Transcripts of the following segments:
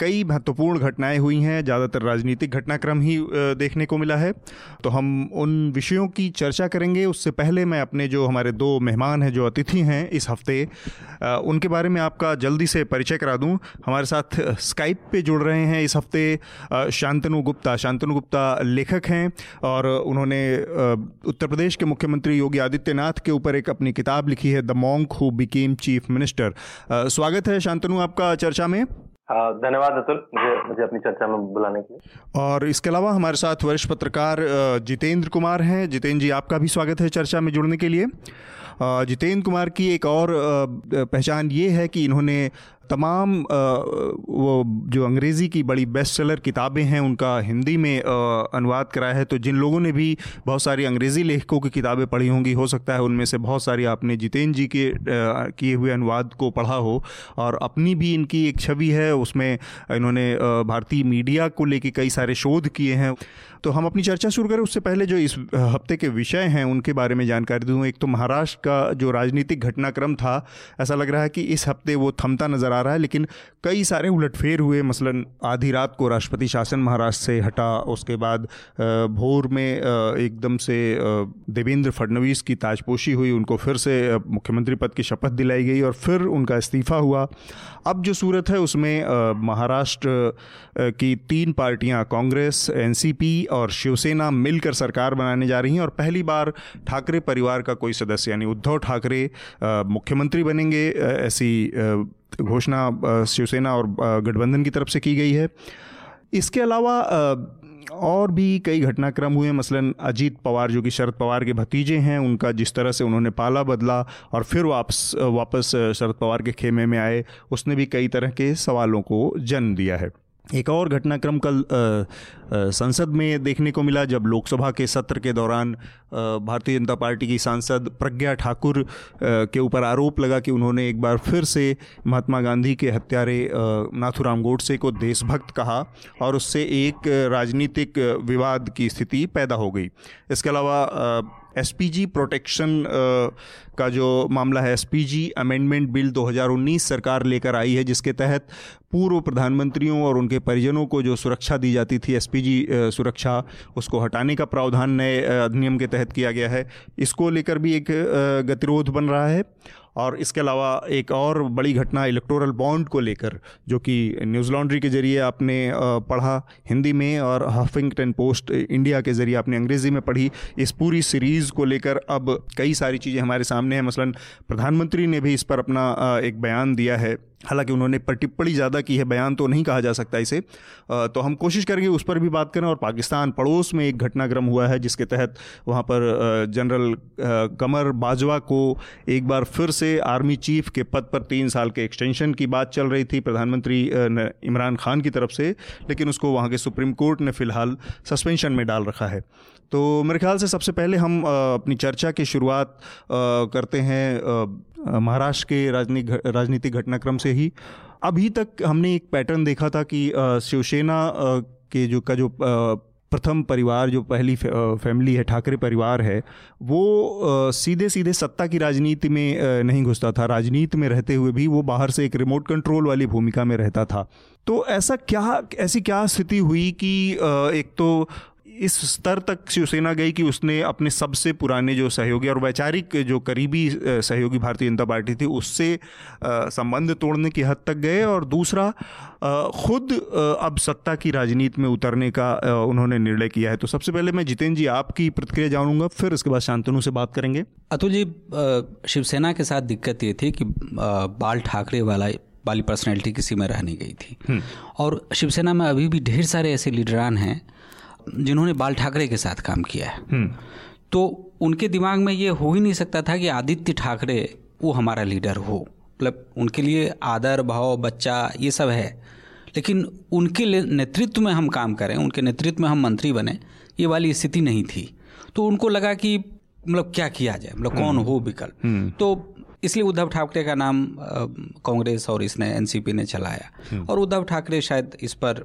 कई महत्वपूर्ण घटनाएँ हुई हैं, ज़्यादातर राजनीतिक घटनाक्रम ही देखने को मिला है। तो हम उन विषयों की चर्चा करेंगे। उससे पहले मैं अपने जो हमारे दो मेहमान हैं, जो अतिथि हैं इस हफ़्ते उनके बारे में आपका जल्दी से परिचय करा दूँ। हमारे साथ स्काइप पे जुड़ रहे हैं इस हफ़्ते शांतनु गुप्ता। शांतनु गुप्ता लेखक हैं और उन्होंने उत्तर प्रदेश के मुख्यमंत्री योगी आदित्यनाथ के ऊपर एक अपनी किताब लिखी है the monk who became chief minister स्वागत है शांतनु आपका चर्चा में। धन्यवाद अतुल, मुझे मुझे अपनी चर्चा में बुलाने के लिए। और इसके अलावा हमारे साथ वरिष्ठ पत्रकार जितेंद्र कुमार हैं। जितेंद्र जी, आपका भी स्वागत है चर्चा में जुड़ने के लिए। जितेंद्र कुमार की एक और पहचान ये है कि इन्होंने तमाम वो जो अंग्रेज़ी की बड़ी बेस्ट सेलर किताबें हैं, उनका हिंदी में अनुवाद कराया है। तो जिन लोगों ने भी बहुत सारी अंग्रेज़ी लेखकों की किताबें पढ़ी होंगी, हो सकता है उनमें से बहुत सारी आपने जितेंद्र जी के किए हुए अनुवाद को पढ़ा हो। और अपनी भी इनकी एक छवि है, उसमें इन्होंने भारतीय मीडिया को लेकर कई सारे शोध किए हैं। तो हम अपनी चर्चा शुरू करें। उससे पहले जो इस हफ़्ते के विषय हैं, उनके बारे में जानकारी दूँ। एक तो महाराष्ट्र का जो राजनीतिक घटनाक्रम था, ऐसा लग रहा है कि इस हफ़्ते वो थमता नज़र आ रहा है, लेकिन कई सारे उलटफेर हुए, मसलन आधी रात को राष्ट्रपति शासन महाराष्ट्र से हटा, उसके बाद भोर में एकदम से देवेंद्र फडणवीस की ताजपोशी हुई, उनको फिर से मुख्यमंत्री पद की शपथ दिलाई गई और फिर उनका इस्तीफा हुआ। अब जो सूरत है, उसमें महाराष्ट्र की तीन पार्टियाँ, कांग्रेस, एनसीपी और शिवसेना मिलकर सरकार बनाने जा रही हैं और पहली बार ठाकरे परिवार का कोई सदस्य, यानी उद्धव ठाकरे मुख्यमंत्री बनेंगे ऐसी घोषणा शिवसेना और गठबंधन की तरफ़ से की गई है। इसके अलावा और भी कई घटनाक्रम हुए, मसलन अजीत पवार, जो कि शरद पवार के भतीजे हैं, उनका जिस तरह से उन्होंने पाला बदला और फिर वापस वापस शरद पवार के खेमे में आए, उसने भी कई तरह के सवालों को जन्म दिया है। एक और घटनाक्रम कल संसद में देखने को मिला जब लोकसभा के सत्र के दौरान भारतीय जनता पार्टी की सांसद प्रज्ञा ठाकुर के ऊपर आरोप लगा कि उन्होंने एक बार फिर से महात्मा गांधी के हत्यारे नाथुराम गोडसे को देशभक्त कहा और उससे एक राजनीतिक विवाद की स्थिति पैदा हो गई। इसके अलावा एसपीजी प्रोटेक्शन का जो मामला है एसपीजी अमेंडमेंट बिल 2019 सरकार लेकर आई है, जिसके तहत पूर्व प्रधानमंत्रियों और उनके परिजनों को जो सुरक्षा दी जाती थी एसपीजी सुरक्षा, उसको हटाने का प्रावधान नए अधिनियम के तहत किया गया है। इसको लेकर भी एक गतिरोध बन रहा है। और इसके अलावा एक और बड़ी घटना इलेक्टोरल बॉन्ड को लेकर, जो कि न्यूज़ लॉन्ड्री के ज़रिए आपने पढ़ा हिंदी में और हफिंगटन पोस्ट इंडिया के ज़रिए आपने अंग्रेज़ी में पढ़ी। इस पूरी सीरीज़ को लेकर अब कई सारी चीज़ें हमारे सामने हैं। मसलन, प्रधानमंत्री ने भी इस पर अपना एक बयान दिया है। हालाँकि उन्होंने पर टिप्पणी ज़्यादा की है, बयान तो नहीं कहा जा सकता इसे। तो हम कोशिश करेंगे उस पर भी बात करें और पाकिस्तान पड़ोस में एक घटनाक्रम हुआ है, जिसके तहत वहाँ पर जनरल कमर बाजवा को एक बार फिर से आर्मी चीफ के पद पर तीन साल के एक्सटेंशन की बात चल रही थी, प्रधानमंत्री इमरान खान की तरफ़ से, लेकिन उसको वहाँ के सुप्रीम कोर्ट ने फ़िलहाल सस्पेंशन में डाल रखा है। तो मेरे ख्याल से सबसे पहले हम अपनी चर्चा की शुरुआत करते हैं महाराष्ट्र के राजनीतिक राजनीतिक घटनाक्रम से ही। अभी तक हमने एक पैटर्न देखा था कि शिवसेना के जो का जो प्रथम परिवार, जो पहली फैमिली है, ठाकरे परिवार है, वो सीधे सीधे सत्ता की राजनीति में नहीं घुसता था। राजनीति में रहते हुए भी वो बाहर से एक रिमोट कंट्रोल वाली भूमिका में रहता था। तो ऐसा क्या, ऐसी क्या स्थिति हुई कि एक तो इस स्तर तक शिवसेना गई कि उसने अपने सबसे पुराने जो सहयोगी और वैचारिक जो करीबी सहयोगी भारतीय जनता पार्टी थी उससे संबंध तोड़ने की हद तक गए और दूसरा खुद अब सत्ता की राजनीति में उतरने का उन्होंने निर्णय किया है। तो सबसे पहले मैं जितेंद्र जी आपकी प्रतिक्रिया जानूँगा फिर उसके बाद शांतनु से बात करेंगे। अतुल जी शिवसेना के साथ दिक्कत ये थी कि बाल ठाकरे वाला वाली पर्सनैलिटी किसी में रह नहीं गई थी। हम्म। और शिवसेना में अभी भी ढेर सारे ऐसे लीडरान हैं जिन्होंने बाल ठाकरे के साथ काम किया है हम्म। तो उनके दिमाग में ये हो ही नहीं सकता था कि आदित्य ठाकरे वो हमारा लीडर हो मतलब उनके लिए आदर भाव बच्चा ये सब है लेकिन उनके नेतृत्व में हम काम करें उनके नेतृत्व में हम मंत्री बने ये वाली स्थिति नहीं थी तो उनको लगा कि मतलब क्या किया जाए मतलब कौन हम्म। हो विकल्प हम्म। तो इसलिए उद्धव ठाकरे का नाम कांग्रेस और इसने एनसीपी ने चलाया हम्म। और उद्धव ठाकरे शायद इस पर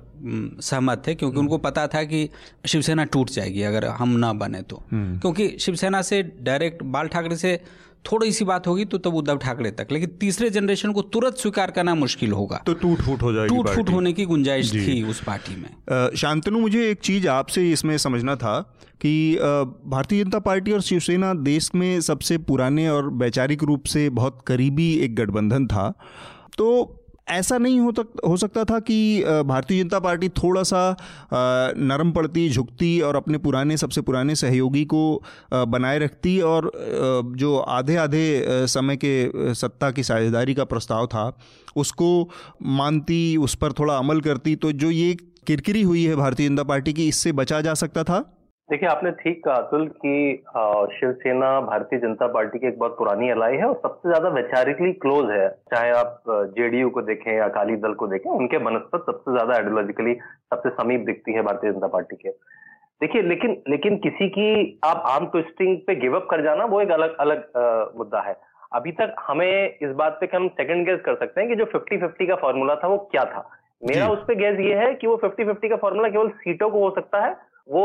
सहमत थे क्योंकि उनको पता था कि शिवसेना टूट जाएगी अगर हम ना बने तो हम्म। क्योंकि शिवसेना से डायरेक्ट बाल ठाकरे से थोड़ी सी बात होगी तो तब उद्धव ठाकरे तक। लेकिन तीसरे जनरेशन को तुरंत स्वीकार करना मुश्किल होगा। तो टूट फूट हो जाएगी टूट फूट होने की गुंजाइश थी उस पार्टी में। शांतनु मुझे एक चीज़ आपसे इसमें समझना था कि भारतीय जनता पार्टी और शिवसेना देश में सबसे पुराने और वैचारिक रूप से बहुत करीबी एक गठबंधन था। तो ऐसा नहीं हो तक, हो सकता था कि भारतीय जनता पार्टी थोड़ा सा नरम पड़ती, झुकती और अपने पुराने, सबसे पुराने सहयोगी को बनाए रखती और जो आधे आधे समय के सत्ता की साझेदारी का प्रस्ताव था, उसको मानती, उस पर थोड़ा अमल करती तो जो ये किरकिरी हुई है भारतीय जनता पार्टी की, इससे बचा जा सकता था? देखिए आपने ठीक कहा अतुल कि शिवसेना भारतीय जनता पार्टी की एक बहुत पुरानी अलाई है और सबसे ज़्यादा वैचारिकली क्लोज है। चाहे आप जेडीयू को देखें या अकाली दल को देखें उनके बनस्पत सबसे ज़्यादा आइडियोलॉजिकली सबसे समीप दिखती है भारतीय जनता पार्टी के। देखिए लेकिन लेकिन किसी की आप आर्म ट्विस्टिंग पे गिव अप कर जाना वो एक अलग अलग आ, मुद्दा है। अभी तक हमें इस बात पे हम सेकंड गेस कर सकते हैं कि जो फिफ्टी फिफ्टी का फॉर्मूला था वो क्या था? मेरा उस पर गेस ये है कि वो फिफ्टी फिफ्टी का फॉर्मूला केवल सीटों को हो सकता है वो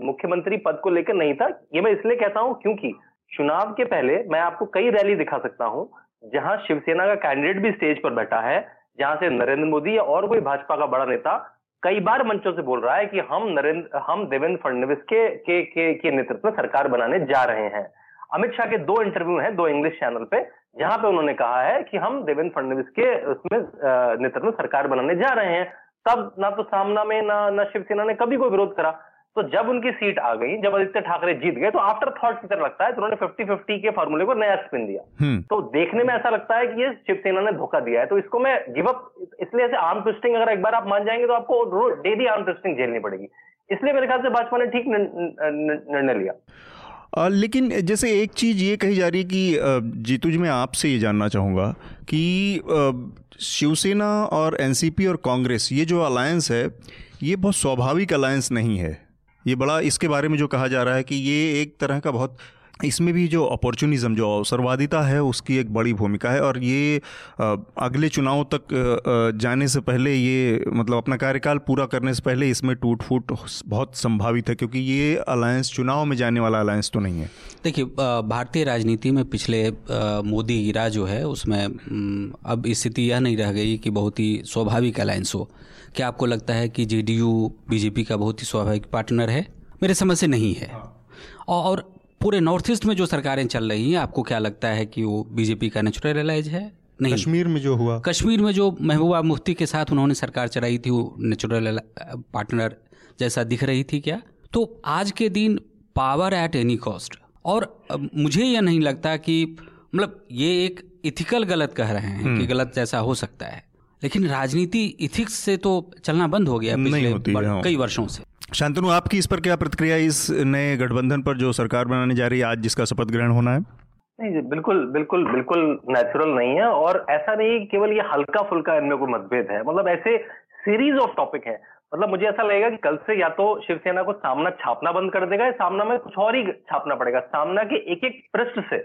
मुख्यमंत्री पद को लेकर नहीं था। ये मैं इसलिए कहता हूँ क्योंकि चुनाव के पहले मैं आपको कई रैली दिखा सकता हूँ जहाँ शिवसेना का कैंडिडेट भी स्टेज पर बैठा है जहाँ से नरेंद्र मोदी या और कोई भाजपा का बड़ा नेता कई बार मंचों से बोल रहा है कि हम नरेंद्र हम देवेंद्र फडणवीस के के के, के नेतृत्व में सरकार बनाने जा रहे हैं। अमित शाह के दो इंटरव्यू हैं दो इंग्लिश चैनल पे जहाँ पे उन्होंने कहा है कि हम देवेंद्र फडणवीस के उसमें नेतृत्व में सरकार बनाने जा रहे हैं। तब ना तो सामना में ना ना शिवसेना ने कभी कोई विरोध करा। तो जब उनकी सीट आ गई जब आदित्य ठाकरे जीत गए तो आफ्टर थॉट की तरह लगता है तो उन्होंने फिफ्टी फिफ्टी के फॉर्मूले को नया स्पिन दिया। हम्म। तो देखने में ऐसा लगता है कि ये शिवसेना ने धोखा दिया है। तो इसको मैं गिव अप इसलिए ऐसे आर्म ट्विस्टिंग अगर एक बार आप मान जाएँगे तो आपको डेली आर्म ट्विस्टिंग झेलनी पड़ेगी। इसलिए मेरे ख्याल से भाजपा ने ठीक निर्णय लिया। आ, लेकिन जैसे एक चीज़ ये कही जा रही है कि जीतू जी मैं आपसे ये जानना चाहूँगा कि शिवसेना और एनसीपी और कांग्रेस ये जो अलायंस है ये बहुत स्वाभाविक अलायंस नहीं है। ये बड़ा इसके बारे में जो कहा जा रहा है कि ये एक तरह का बहुत, इसमें भी जो अपॉर्चुनिज़म जो अवसरवादिता है, उसकी एक बड़ी भूमिका है। और ये अगले चुनाव तक जाने से पहले ये मतलब अपना कार्यकाल पूरा करने से पहले इसमें टूट फूट बहुत संभावित है, क्योंकि ये अलायंस चुनाव में जाने वाला अलायंस तो नहीं है। देखिए भारतीय राजनीति में पिछले मोदी गिरा जो है, उसमें अब स्थिति यह नहीं रह गई कि बहुत ही स्वाभाविक अलायंस हो। क्या आपको लगता है कि जेडीयू बीजेपी का बहुत ही स्वाभाविक पार्टनर है? मेरे समझ से नहीं है। हाँ। और पूरे नॉर्थ ईस्ट में जो सरकारें चल रही हैं आपको क्या लगता है कि वो बीजेपी का नेचुरल एलाइज है? नहीं। कश्मीर में जो हुआ। कश्मीर में जो महबूबा मुफ्ती के साथ उन्होंने सरकार चलाई थी वो नेचुरल पार्टनर जैसा दिख रही थी क्या? तो आज के दिन पावर एट एनी कॉस्ट और मुझे यह नहीं लगता कि मतलब ये एक इथिकल गलत कह रहे हैं कि हम्म। गलत जैसा हो सकता है। लेकिन राजनीति इथिक्स से तो चलना बंद हो गया पिछले हाँ। कई वर्षों से शांतनु आपकी इस पर क्या प्रतिक्रिया इस नए गठबंधन पर जो सरकार बनाने जा रही है आज जिसका शपथ ग्रहण होना है नहीं बिल्कुल बिल्कुल बिल्कुल नेचुरल नहीं है और ऐसा नहीं केवल ये हल्का फुल्का इनमें कोई मतभेद है मतलब ऐसे सीरीज़ ऑफ़ टॉपिक है मतलब मुझे ऐसा लगेगा कि कल से या तो शिवसेना को सामना छापना बंद कर देगा या सामना में कुछ और ही छापना पड़ेगा सामना के एक एक पृष्ठ से।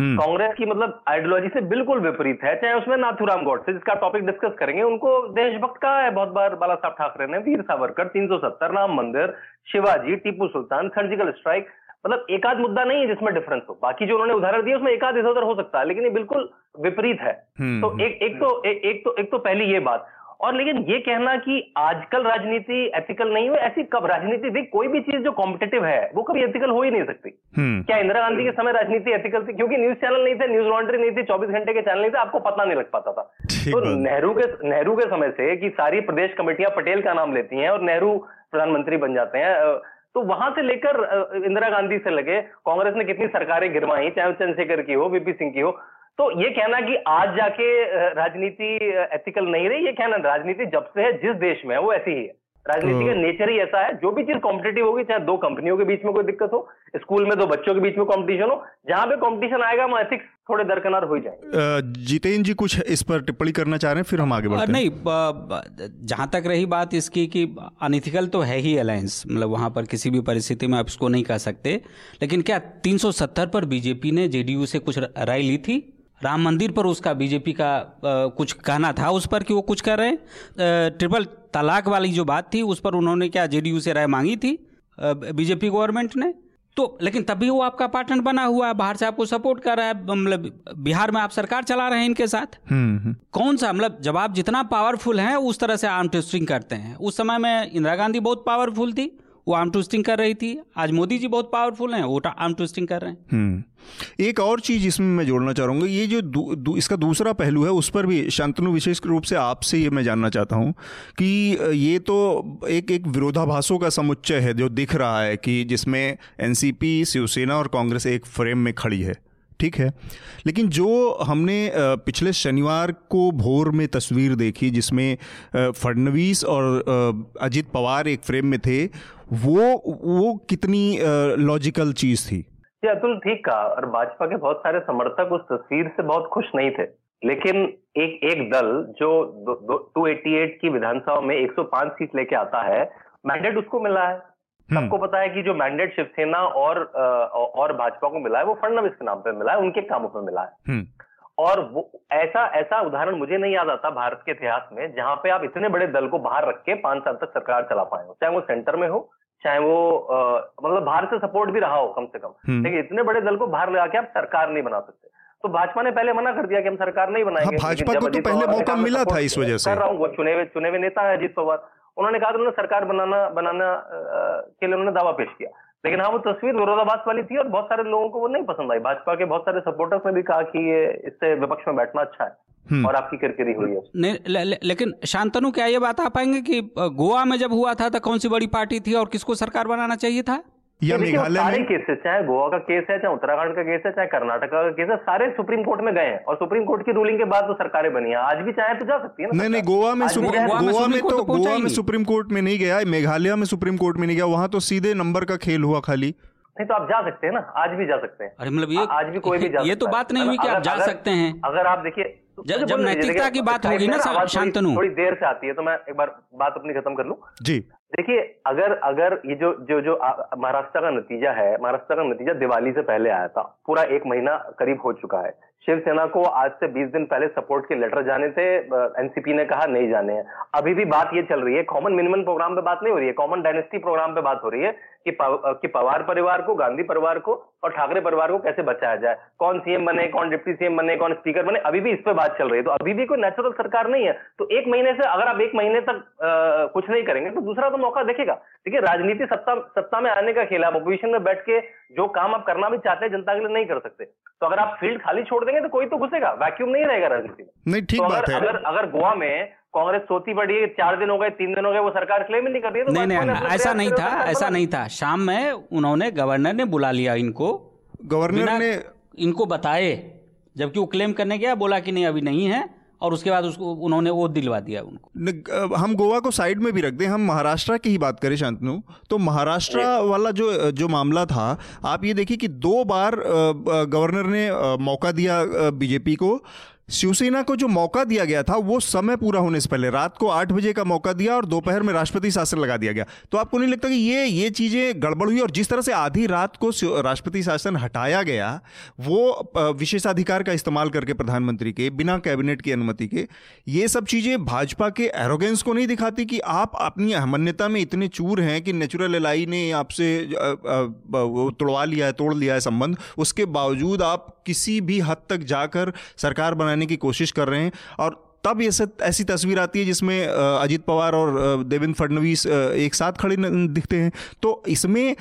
कांग्रेस की मतलब आइडियोलॉजी से बिल्कुल विपरीत है चाहे उसमें नाथुराम गौड से जिसका टॉपिक डिस्कस करेंगे उनको देशभक्त कहा है बहुत बार बाला साहब ठाकरे ने वीर सावरकर 370 राम मंदिर शिवाजी टीपू सुल्तान सर्जिकल स्ट्राइक मतलब एक आध मुद्दा नहीं है जिसमें डिफरेंस हो। बाकी जो उन्होंने उदाहरण दिया उसमें एक आध इधर उधर हो सकता है लेकिन ये बिल्कुल विपरीत है। हम्म, तो हम्म। एक एक तो एक, एक तो एक तो पहली ये बात। और लेकिन ये कहना कि आजकल राजनीति एथिकल नहीं हुई ऐसी कब? राजनीति देख कोई भी चीज़ जो कॉम्पिटेटिव है वो कभी एथिकल हो ही नहीं सकती। हम्म। क्या इंदिरा गांधी के समय राजनीति एथिकल थी? क्योंकि न्यूज़ चैनल नहीं थे न्यूज़ लॉन्ड्री नहीं थी चौबीस घंटे के चैनल नहीं थे आपको पता नहीं लग पाता था। तो नेहरू के नेहरू के समय से कि सारी प्रदेश कमेटियाँ पटेल का नाम लेती हैं और नेहरू प्रधानमंत्री बन जाते हैं तो वहाँ से लेकर इंदिरा गांधी से लगे कांग्रेस ने कितनी सरकारें गिरवाई चाहे चंद्रशेखर की हो वीपी सिंह की हो तो ये कहना कि आज जाके राजनीति एथिकल नहीं रही ये कहना राजनीति जब से है जिस देश में है वो ऐसी ही है। राजनीति का नेचर तो ही ऐसा है जो भी चीज़ कॉम्पिटेटिव होगी चाहे दो कंपनियों के बीच में कोई दिक्कत हो स्कूल में दो बच्चों के बीच में कंपटीशन हो जहाँ पे कंपटीशन आएगा वो एथिक्स थोड़े दरकनार हो जाएँगे। जितेंद्र जी कुछ इस पर टिप्पणी करना चाह रहे हैं फिर हम आगे बढ़ते नहीं जहाँ तक रही बात इसकी कि अनइथिकल तो है ही अलायंस मतलब वहाँ पर किसी भी परिस्थिति में आप इसको नहीं कह सकते। लेकिन क्या 370 पर बीजेपी ने जेडीयू से कुछ राय ली थी? राम मंदिर पर उसका बीजेपी का आ, कुछ कहना था उस पर कि वो कुछ कर रहे हैं। ट्रिपल तलाक वाली जो बात थी उस पर उन्होंने क्या जेडीयू से राय मांगी थी बीजेपी गवर्नमेंट ने? तो लेकिन तभी वो आपका पार्टनर बना हुआ है बाहर से आपको सपोर्ट कर रहा है मतलब बिहार में आप सरकार चला रहे हैं इनके साथ। हम्म, हम्म। कौन सा मतलब जब आप जितना पावरफुल हैं उस तरह से आर्म टेस्टिंग करते हैं। उस समय में इंदिरा गांधी बहुत पावरफुल थी। वो आर्म ट्विस्टिंग कर रही थी। आज मोदी जी बहुत पावरफुल हैं वो आर्म ट्विस्टिंग कर रहे हैं। हम्म। एक और चीज़ इसमें मैं जोड़ना चाहूँगा ये जो दू, दू, इसका दूसरा पहलू है उस पर भी शांतनु विशेष रूप से आपसे ये मैं जानना चाहता हूँ कि ये तो एक एक विरोधाभासों का समुच्चय है जो दिख रहा है कि जिसमें एनसीपी शिवसेना और कांग्रेस एक फ्रेम में खड़ी है। ठीक है। लेकिन जो हमने पिछले शनिवार को भोर में तस्वीर देखी जिसमें फडणवीस और अजित पवार एक फ्रेम में थे, वो वो कितनी लॉजिकल चीज़ थी? अतुल, ठीक कहा। और भाजपा के बहुत सारे समर्थक उस तस्वीर से बहुत खुश नहीं थे। लेकिन एक एक दल जो टू एटी एट की विधानसभा में 105 सीट लेके आता है मैंडेट उसको मिला है। सबको पता है कि जो मैंडेट शिवसेना और और भाजपा को मिला है वो फडनवीस के नाम पे मिला है उनके कामों पे मिला है। हम्म। और वो ऐसा ऐसा उदाहरण मुझे नहीं याद आता भारत के इतिहास में जहाँ पे आप इतने बड़े दल को बाहर रख के पाँच साल तक सरकार चला पाए हो चाहे वो सेंटर में हो चाहे वो मतलब बाहर से सपोर्ट भी रहा हो कम से कम। हम्म। लेकिन इतने बड़े दल को बाहर लगा के आप सरकार नहीं बना सकते। तो भाजपा ने पहले मना कर दिया कि हम सरकार नहीं बनाएँगे हाँ, भाजपा को तो पहले मौका मिला था इस वजह से। कर रहा हूँ वो चुने हुए चुने हुए नेता है अजीत पवार। उन्होंने कहा उन्होंने सरकार बनाना बनाना के लिए उन्होंने दावा पेश किया। लेकिन हाँ वो तस्वीर विरोधाभास वाली थी और बहुत सारे लोगों को वो नहीं पसंद आई। भाजपा के बहुत सारे सपोर्टर्स ने भी कहा कि ये इससे विपक्ष में बैठना अच्छा है हम्म। और आपकी किरकिरी हुई है। नहीं ले, ले, लेकिन शांतनु क्या ये बात आ पाएँगे कि गोवा में जब हुआ था तो कौन सी बड़ी पार्टी थी और किसको सरकार बनाना चाहिए था? या मेघालय सारे केसेस चाहे गोवा का केस है चाहे उत्तराखंड का केस है चाहे कर्नाटक का केस है सारे सुप्रीम कोर्ट में गए हैं। और सुप्रीम कोर्ट की रूलिंग के बाद तो सरकारें बनी है। आज भी चाहे तो जा सकती है नहीं नहीं गोवा में गोवा में तो गोवा में सुप्रीम कोर्ट में नहीं गया मेघालय में सुप्रीम कोर्ट में नहीं गया वहाँ तो सीधे नंबर का खेल हुआ खाली। नहीं तो आप जा सकते हैं ना आज भी जा सकते हैं। अरे मतलब ये आज भी कोई भी जा ये तो बात नहीं हुई कि आप जा सकते हैं। अगर आप देखिए तो जब नैतिकता की बात होगी ना शांतनु थोड़ी देर से आती है तो मैं एक बार बात अपनी खत्म कर लूँ। जी। देखिए, अगर अगर ये जो जो जो महाराष्ट्र का नतीजा है, महाराष्ट्र का नतीजा दिवाली से पहले आया था, पूरा एक महीना करीब हो चुका है। शिवसेना को आज से 20 दिन पहले सपोर्ट के लेटर जाने थे एनसीपी ने कहा नहीं जाने हैं। अभी भी बात ये चल रही है कॉमन मिनिमम प्रोग्राम पे बात नहीं हो रही है कॉमन डायनेस्टी प्रोग्राम पे बात हो रही है। कि कि पवार परिवार को गांधी परिवार को और ठाकरे परिवार को कैसे बचाया जाए? कौन सीएम बने कौन डिप्टी सीएम बने कौन स्पीकर बने? अभी भी इस पे बात चल रही है। तो अभी भी कोई नेचुरल सरकार नहीं है। तो एक महीने से अगर आप एक महीने तक आ, कुछ नहीं करेंगे तो दूसरा तो मौका देखेगा। देखिए राजनीति सत्ता सत्ता में आने का खेल आप अपोजिशन में बैठ के जो काम आप करना भी चाहते हैं जनता के लिए नहीं कर सकते। तो अगर आप फ़ील्ड खाली छोड़ देंगे तो कोई तो घुसेगा। वैक्यूम नहीं रहेगा राजनीति में। नहीं ठीक तो बात है। अगर अगर गोवा में कांग्रेस सोती पड़ी है चार दिन हो गए तीन दिन हो गए वो सरकार क्लेम ही नहीं कर रही है तो नहीं नहीं ऐसा नहीं था ऐसा नहीं था। शाम में उन्होंने गवर्नर ने बुला लिया इनको। गवर्नर ने इनको बताए जबकि वो क्लेम करने गया बोला कि नहीं अभी नहीं है और उसके बाद उसको उन्होंने वो दिलवा दिया उनको। हम गोवा को साइड में भी रख दें हम महाराष्ट्र की ही बात करें शांतनु। तो महाराष्ट्र वाला जो जो मामला था आप ये देखिए कि दो बार गवर्नर ने मौका दिया बीजेपी को शिवसेना को जो मौका दिया गया था, वो समय पूरा होने से पहले, रात को आठ बजे का मौका दिया और दोपहर में राष्ट्रपति शासन लगा दिया गया। तो आपको नहीं लगता कि ये ये चीज़ें गड़बड़ हुई और जिस तरह से आधी रात को राष्ट्रपति शासन हटाया गया, वो विशेषाधिकार का इस्तेमाल करके प्रधानमंत्री के, बिना कैबिनेट की अनुमति के, ये सब चीज़ें भाजपा के एरोगेंस को नहीं दिखाती कि आप अपनी अहमन्यता में इतने चूर हैं कि नेचुरल एलाई ने आपसे तोड़वा लिया है, तोड़ लिया है संबंध, उसके बावजूद आप किसी भी हद तक जाकर सरकार बनाने की कोशिश कर रहे हैं। और तब ये ऐसी तस्वीर आती है जिसमें अजीत पवार और देवेंद्र फडणवीस एक साथ खड़े दिखते हैं। तो इसमें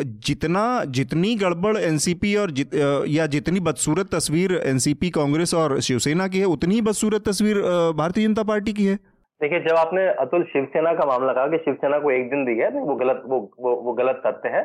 जितना जितनी गड़बड़ एनसीपी और जित, या जितनी बदसूरत तस्वीर एनसीपी कांग्रेस और शिवसेना की है उतनी बदसूरत तस्वीर भारतीय जनता पार्टी की है। देखिए जब आपने अतुल शिवसेना का मामला कहा कि शिवसेना को एक दिन दिया वो गलत वो वो, वो गलत तथ्य है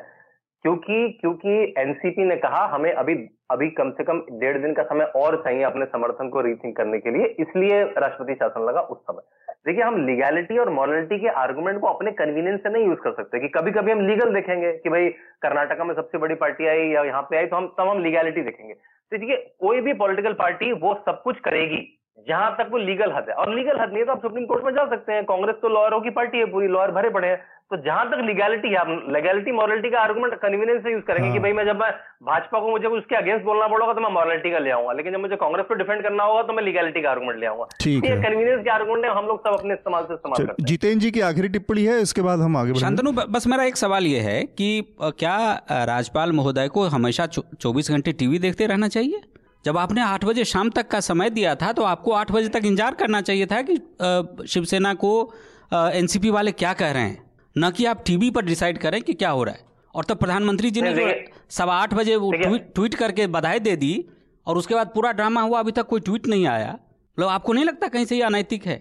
क्योंकि क्योंकि एनसीपी ने कहा, हमें अभी अभी कम से कम डेढ़ दिन का समय और चाहिए अपने समर्थन को रीथिंक करने के लिए। इसलिए राष्ट्रपति शासन लगा उस समय। देखिए, हम लीगैलिटी और मॉरलिटी के आर्गुमेंट को अपने कन्वीनियंस से नहीं यूज़ कर सकते कि कभी कभी हम लीगल देखेंगे कि भाई, कर्नाटका में सबसे बड़ी पार्टी आई या यहाँ पे आई तो हम, तब हम लीगैलिटी देखेंगे। तो देखिए, कोई भी पॉलिटिकल पार्टी वो सब कुछ करेगी। जहाँ तक वो लीगल हद है। और लीगल हद नहीं है तो आप सुप्रीम कोर्ट में जा सकते हैं। कांग्रेस तो लॉयरों की पार्टी है पूरी लॉयर भरे पड़े हैं। तो जहाँ तक लीगैलिटी है आप लेगैलिटी मॉरलिटी का आर्गुमेंट कन्वीनियंस से यूज़ करेंगे हाँ। कि भाई मैं जब मैं भाजपा को मुझे उसके अगेंस्ट बोलना पड़ेगा तो मैं मॉरलिटी का ले आऊँगा। लेकिन जब मुझे कांग्रेस को डिफेंड करना होगा तो मैं लीगैलिटी का आर्गुमेंट ले आऊँगा। ठीक है। कन्वीनियंस के आर्गुमेंट हम लोग सब अपने इस्तेमाल से इस्तेमाल करते हैं। जितेंद्र जी की आखिरी टिप्पणी है इसके बाद हम आगे शांतनु बस मेरा एक सवाल ये है कि क्या राज्यपाल महोदय को हमेशा चौबीस घंटे टीवी देखते रहना चाहिए? जब आपने आठ बजे शाम तक का समय दिया था तो आपको आठ बजे तक इंतज़ार करना चाहिए था कि शिवसेना को एनसीपी वाले क्या कह रहे हैं। न कि आप टीवी पर डिसाइड करें कि क्या हो रहा है। और तब प्रधानमंत्री जी ने सवा आठ बजे वो ट्वीट ट्वीट करके बधाई दे दी और उसके बाद पूरा ड्रामा हुआ अभी तक कोई ट्वीट नहीं आया। मतलब आपको नहीं लगता कहीं से ये अनैतिक है?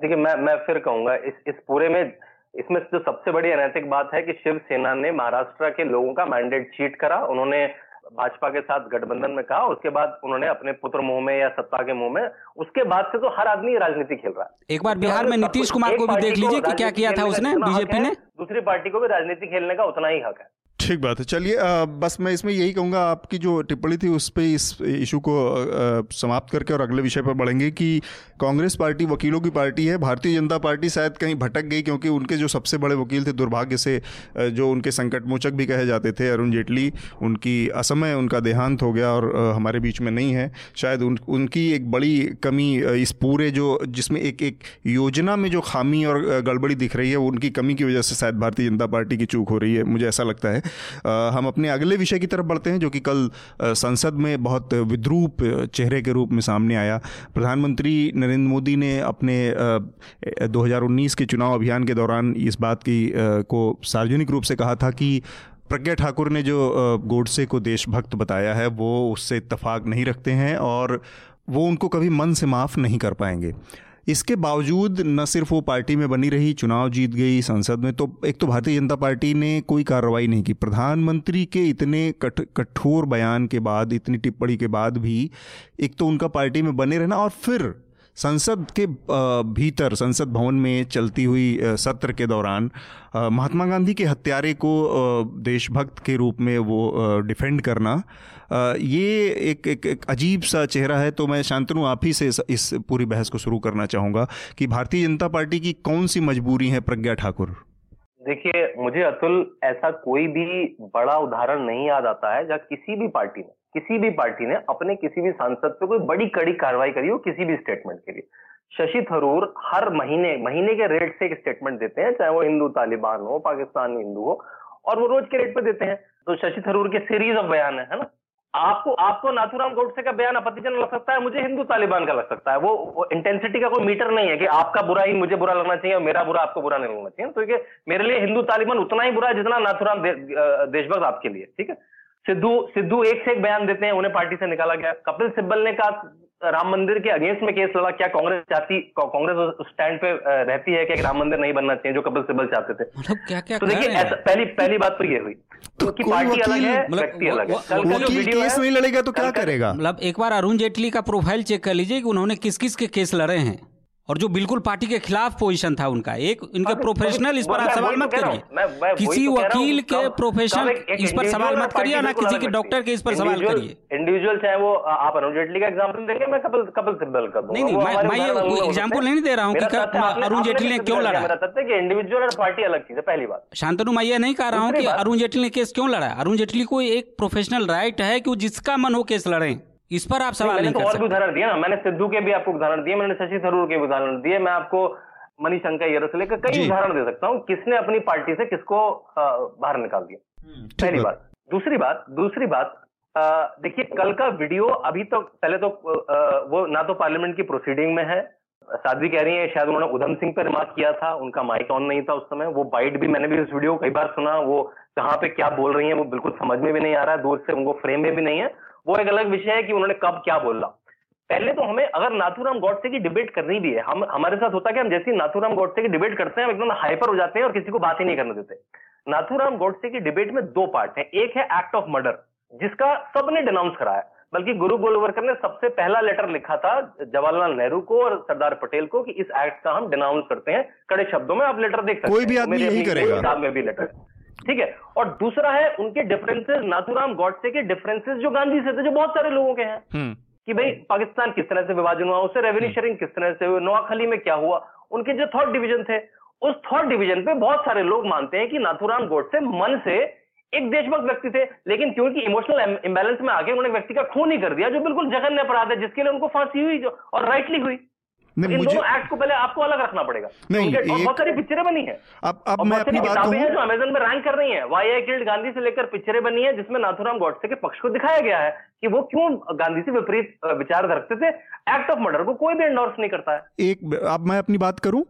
देखिए मैं मैं फिर कहूँगा इस इस पूरे में इसमें जो सबसे बड़ी अनैतिक बात है कि शिवसेना ने महाराष्ट्र के लोगों का मैंडेट चीट करा। उन्होंने भाजपा के साथ गठबंधन में कहा उसके बाद उन्होंने अपने पुत्र मुँह में या सत्ता के मुँह में उसके बाद से तो हर आदमी राजनीति खेल रहा है। एक बार बिहार में नीतीश कुमार को भी देख लीजिए कि क्या किया था उसने बीजेपी ने। दूसरी पार्टी को भी राजनीति खेलने का उतना ही हक है। ठीक बात है। चलिए बस मैं इसमें यही कहूँगा, आपकी जो टिप्पणी थी उस पर इस इशू को समाप्त करके और अगले विषय पर बढ़ेंगे कि कांग्रेस पार्टी वकीलों की पार्टी है, भारतीय जनता पार्टी शायद कहीं भटक गई क्योंकि उनके जो सबसे बड़े वकील थे दुर्भाग्य से जो उनके संकटमोचक भी कहे जाते थे, अरुण जेटली, उनकी असमय, उनका देहांत हो गया और हमारे बीच में नहीं है। शायद उन, उनकी एक बड़ी कमी इस पूरे जो, जिसमें एक एक योजना में जो खामी और गड़बड़ी दिख रही है उनकी कमी की वजह से शायद भारतीय जनता पार्टी की चूक हो रही है, मुझे ऐसा लगता है। हम अपने अगले विषय की तरफ़ बढ़ते हैं, जो कि कल संसद में बहुत विद्रूप चेहरे के रूप में सामने आया। प्रधानमंत्री नरेंद्र मोदी ने अपने 2019 के चुनाव अभियान के दौरान इस बात की को सार्वजनिक रूप से कहा था कि प्रज्ञा ठाकुर ने जो गोडसे को देशभक्त बताया है, वो उससे इतफाक नहीं रखते हैं और वो उनको कभी मन से माफ़ नहीं कर पाएँगे। इसके बावजूद न सिर्फ़ वो पार्टी में बनी रही, चुनाव जीत गई संसद में तो एक तो भारतीय जनता पार्टी ने कोई कार्रवाई नहीं की। प्रधानमंत्री के इतने कठ, कठोर बयान के बाद, इतनी टिप्पणी के बाद भी एक तो उनका पार्टी में बने रहना और फिर संसद के भीतर संसद भवन में चलती हुई सत्र के दौरान महात्मा गांधी के हत्यारे को देशभक्त के रूप में वो डिफेंड करना ये एक, एक, एक अजीब सा चेहरा है तो मैं शांतनु आप ही से इस, पूरी बहस को शुरू करना चाहूँगा कि भारतीय जनता पार्टी की कौन सी मजबूरी है प्रज्ञा ठाकुर? देखिए मुझे अतुल ऐसा कोई भी बड़ा उदाहरण नहीं याद आता है जहाँ किसी भी पार्टी ने किसी भी पार्टी ने अपने किसी भी सांसद पे कोई बड़ी कड़ी कार्रवाई करी हो किसी भी स्टेटमेंट के लिए। शशि थरूर हर महीने महीने के रेट से एक स्टेटमेंट देते हैं चाहे वो हिंदू तालिबान हो पाकिस्तान हिंदू हो और वो रोज के रेट पे देते हैं। तो शशि थरूर के सीरीज़ ऑफ़ बयान है ना? आपको आपको नाथुराम गोडसे का बयान आपत्तिजनक लग सकता है मुझे हिंदू तालिबान का लग सकता है। वो, वो इंटेंसिटी का कोई मीटर नहीं है कि आपका बुरा ही मुझे बुरा लगना चाहिए और मेरा बुरा आपको बुरा नहीं लगना चाहिए। तो मेरे लिए हिंदू तालिबान उतना ही बुरा है जितना नाथुराम दे, देशभक्त आपके लिए ठीक है? सिद्धू सिद्धू एक से एक बयान देते हैं उन्हें पार्टी से निकाला गया। कपिल सिब्बल ने कहा राम मंदिर के अगेंस्ट में केस लड़ा क्या कांग्रेस चाहती कांग्रेस उस स्टैंड पे रहती है कि राम मंदिर नहीं बनना चाहिए जो कपिल सिब्बल चाहते थे? मतलब क्या क्या तो देखिए पहली पहली बात तो ये हुई। तो पार्टी अलग है मतलब व्यक्ति अलग है। कल का जो वीडियो केस नहीं लड़ेगा तो क्या करेगा? मतलब एक बार अरुण जेटली का प्रोफ़ाइल चेक कर लीजिए कि उन्होंने किस किस के केस लड़े हैं। और जो बिल्कुल पार्टी के खिलाफ पोजीशन था उनका एक इनके प्रोफेशनल इस पर आप सवाल मत करिए। किसी वकील के प्रोफेशनल इस पर सवाल मत करिए ना किसी के डॉक्टर के इस पर सवाल करिए। इंडिविजुअल चाहे वो आप अरुण जेटली का एग्ज़ाम्पल देंगे मैं कपिल कपिल सिब्बल का नहीं नहीं मैं ये एग्ज़ाम्पल नहीं दे रहा हूँ कि अरुण जेटली ने क्यों लड़ा? इंडिविजुअल और पार्टी अलग चीज़ है पहली बात। शांतनु मैं ये नहीं कह रहा हूँ की अरुण जेटली ने केस क्यों लड़ा? अरुण जेटली को एक प्रोफेशनल राइट है की जिसका मन हो केस लड़े। इस पर आप सवाल नहीं, नहीं तो और भी उदाहरण दिया ना। मैंने सिद्धू के भी आपको उदाहरण दिए मैंने शशि थरूर के भी उदाहरण दिए। मैं आपको मनीशंकर ये से लेकर कई उदाहरण दे सकता हूँ किसने अपनी पार्टी से किसको बाहर निकाल दिया। हम्म, पहली बात। दूसरी बात दूसरी बात देखिए कल का वीडियो अभी तो पहले तो वो ना तो पार्लियामेंट की प्रोसीडिंग में है। साध्वी कह रही है शायद उन्होंने उधम सिंह पर रिमार्क किया था उनका माइक ऑन नहीं था उस समय। वो बाइट भी मैंने भी उस वीडियो कई बार सुना वो कहाँ पे क्या बोल रही है वो बिल्कुल समझ में भी नहीं आ रहा है दूर से उनको फ्रेम में भी नहीं है। वो एक अलग विषय है कि उन्होंने कब क्या बोला। पहले तो हमें अगर नाथुराम गौडसे की डिबेट करनी भी है हम हमारे साथ होता है कि हम जैसे नाथुराम गौडसे की डिबेट करते हैं हम एकदम हाइपर हो जाते हैं और किसी को बात ही नहीं करने देते। नाथुराम गौडसे की डिबेट में दो पार्ट है। एक है एक्ट ऑफ़ मर्डर जिसका सबने डिनाउंस कराया। बल्कि गुरु गोलवरकर ने सबसे पहला लेटर लिखा था जवाहरलाल नेहरू को और सरदार पटेल को कि इस एक्ट का हम डिनाउंस करते हैं। कड़े शब्दों में आप लेटर देख सकते कोई भी आदमी यही करेगा। में भी लेटर ठीक है? और दूसरा है उनके डिफरेंसेस नाथुराम गॉडसे के डिफरेंसेस जो गांधी से थे जो बहुत सारे लोगों के हैं। हम्म। कि भाई पाकिस्तान किस तरह से विभाजन हुआ उससे रेवेन्यू शेयरिंग किस तरह से हुई नोआखली में क्या हुआ उनके जो थर्ड डिवीज़न थे उस थर्ड डिवीज़न पे बहुत सारे लोग मानते हैं कि नाथुराम गोडसे मन से एक देशभक्त व्यक्ति थे लेकिन क्योंकि इमोशनल इम्बेलेंस में आके उन्होंने व्यक्ति का खून ही कर दिया जो बिल्कुल जघन्य अपराध है जिसके लिए उनको फांसी हुई जो और राइटली हुई। इन. दोनों एक्ट को पहले आपको अलग रखना पड़ेगा। नहीं एक... बहुत सारी पिक्चरें बनी है। अब अब मैं अपनी बात कहूँ जो अमेजन में रैंक कर रही है। वाई आई किल्ड गांधी से लेकर पिक्चरें बनी है जिसमें नाथुराम गॉडसे के पक्ष को दिखाया गया है कि वो क्यों गांधी से विपरीत विचार रखते थे। एक्ट ऑफ़ मर्डर को कोई भी एंडोर्स नहीं करता है। एक अब मैं अपनी बात करूँ?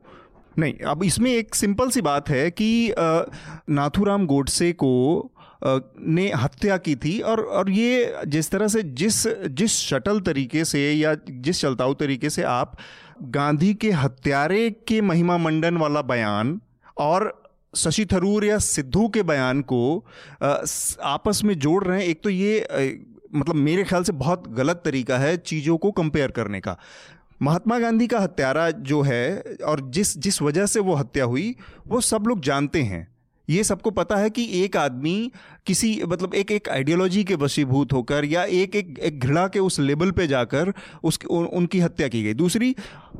नहीं अब इसमें एक सिंपल सी बात है कि नाथुराम गोडसे को ने हत्या की थी और और ये जिस तरह से जिस जिस शटल तरीके से या जिस चलताऊ तरीके से आप गांधी के हत्यारे के महिमा मंडन वाला बयान और शशि थरूर या सिद्धू के बयान को आपस में जोड़ रहे हैं, एक तो ये मतलब मेरे ख्याल से बहुत गलत तरीका है चीज़ों को कंपेयर करने का। महात्मा गांधी का हत्यारा जो है और जिस जिस वजह से वो हत्या हुई, वो सब लोग जानते हैं। ये सबको पता है कि एक आदमी किसी मतलब एक एक आइडियोलॉजी के वशीभूत होकर या एक एक एक घृणा के उस लेवल पे जाकर उसकी उनकी हत्या की गई। दूसरी,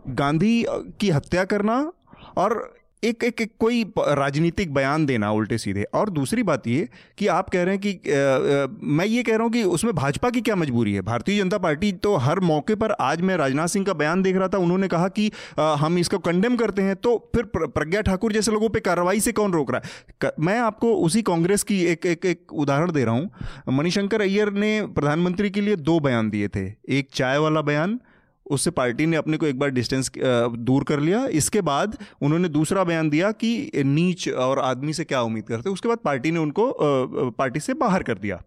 गांधी की हत्या करना और एक एक, कोई राजनीतिक बयान देना उल्टे सीधे। और दूसरी बात ये कि आप कह रहे हैं कि आ, आ, मैं ये कह रहा हूँ कि उसमें भाजपा की क्या मजबूरी है? भारतीय जनता पार्टी तो हर मौके पर आज मैं राजनाथ सिंह का बयान देख रहा था उन्होंने कहा कि आ, हम इसको कंडेम करते हैं तो फिर प्रज्ञा ठाकुर जैसे लोगों पर कार्रवाई से कौन रोक रहा है? मैं आपको उसी कांग्रेस की एक एक एक उदाहरण दे रहा हूँ। मणिशंकर अय्यर ने प्रधानमंत्री के लिए दो बयान दिए थे। एक चाय वाला बयान उससे पार्टी ने अपने को एक बार डिस्टेंस दूर कर लिया। इसके बाद उन्होंने दूसरा बयान दिया कि नीच और आदमी से क्या उम्मीद करते उसके बाद पार्टी ने उनको पार्टी से बाहर कर दिया।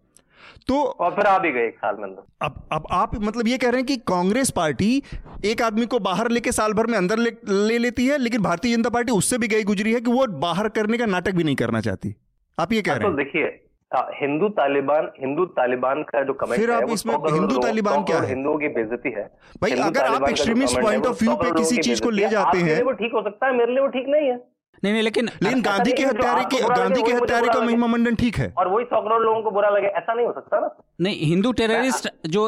तो और फिर आ भी गए एक साल में अंदर अब अब आप मतलब ये कह रहे हैं कि कांग्रेस पार्टी एक आदमी को बाहर लेके साल भर में अंदर ले, ले लेती है लेकिन भारतीय जनता पार्टी उससे भी गई गुजरी है कि वो बाहर करने का नाटक भी नहीं करना चाहती। आप ये कह हाँ, रहे हैं? तो देखिए हिंदू तालिबान हिंदू तालिबान का जो कमेंट फिर आप इसमें हिंदू तालिबान क्या है? हिंदुओं की बेजती है। भाई अगर आप एक्सट्रीमिस्ट पॉइंट ऑफ़ व्यू पे किसी चीज़ को ले जाते हैं। वो ठीक हो सकता है मेरे लिए वो ठीक नहीं है। नहीं नहीं लेकिन लेकिन गांधी के हत्यारे के गांधी के हत्यारे का महिमा मंडन ठीक है। और वही सौ करोड़ लोगों को बुरा लगे ऐसा नहीं हो सकता ना। नहीं हिंदू टेररिस्ट जो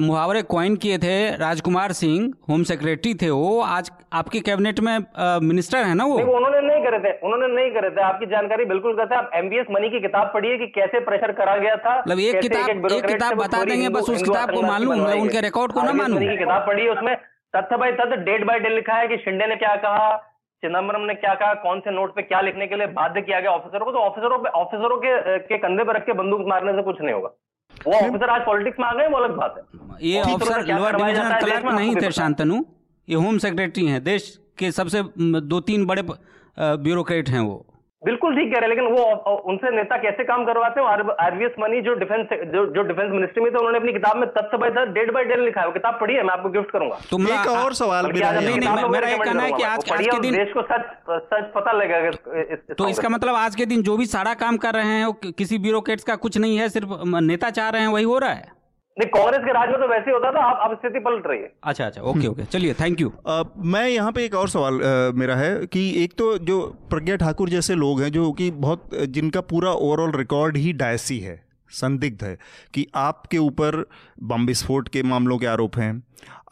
मुहावरे क्वाइन किए थे राजकुमार सिंह होम सेक्रेटरी थे वो आज आपके कैबिनेट में मिनिस्टर है ना वो? उन्होंने नहीं करे थे उन्होंने नहीं करे थे। आपकी जानकारी बिल्कुल कहते आप एमबीएस मनी की किताब पढ़िए कि कैसे प्रेशर करा गया था मतलब एक किताब एक किताब बता देंगे बस उस किताब को मालूम उनके रिकॉर्ड को ना मालूम। किताब पढ़िए उसमें तथ्य बाई तथ्य डेट बाय डेट लिखा है कि शिंदे ने क्या कहा चिदम्बरम ने क्या कहा? कौन से नोट पे क्या लिखने के लिए बाध्य किया गया ऑफिसरों को? तो ऑफिसरों पे ऑफिसरों के के कंधे पर रख के बंदूक मारने से कुछ नहीं होगा। वो ऑफिसर आज पॉलिटिक्स में आ गए वो अलग बात है। ये ऑफिसर लोअर डिविजनल क्लर्क नहीं थे शांतनु। ये होम सेक्रेटरी हैं। देश के सबसे दो तीन बड़े ब्यूरोक्रेट हैं वो। बिल्कुल ठीक कह रहे हैं लेकिन वो उनसे नेता कैसे काम करवाते हैं? आरवीएस मनी जो डिफेंस जो जो डिफेंस मिनिस्ट्री में थे उन्होंने अपनी किताब में तथ्य बाय तथ्य डेट बाय डेट लिखा है। वो किताब पढ़ी है मैं आपको गिफ्ट करूँगा। तुम एक और सवाल मेरा नहीं नहीं मेरा एक कहना है कि आज आज के दिन देश को सच सच पता लगेगा तो इसका मतलब आज के दिन जो भी सारा काम कर रहे हैं वो किसी ब्यूरोक्रेट्स का कुछ नहीं है सिर्फ़ नेता चाह रहे हैं वही हो रहा है? नहीं कांग्रेस के राज में तो वैसे होता था आप अब स्थिति पलट रही है। अच्छा अच्छा ओके ओके चलिए थैंक यू मैं यहाँ पे एक और सवाल आ, मेरा है कि एक तो जो प्रज्ञा ठाकुर जैसे लोग हैं जो कि बहुत जिनका पूरा ओवरऑल रिकॉर्ड ही डायसी है संदिग्ध है कि आपके ऊपर बम विस्फोट के मामलों के आरोप हैं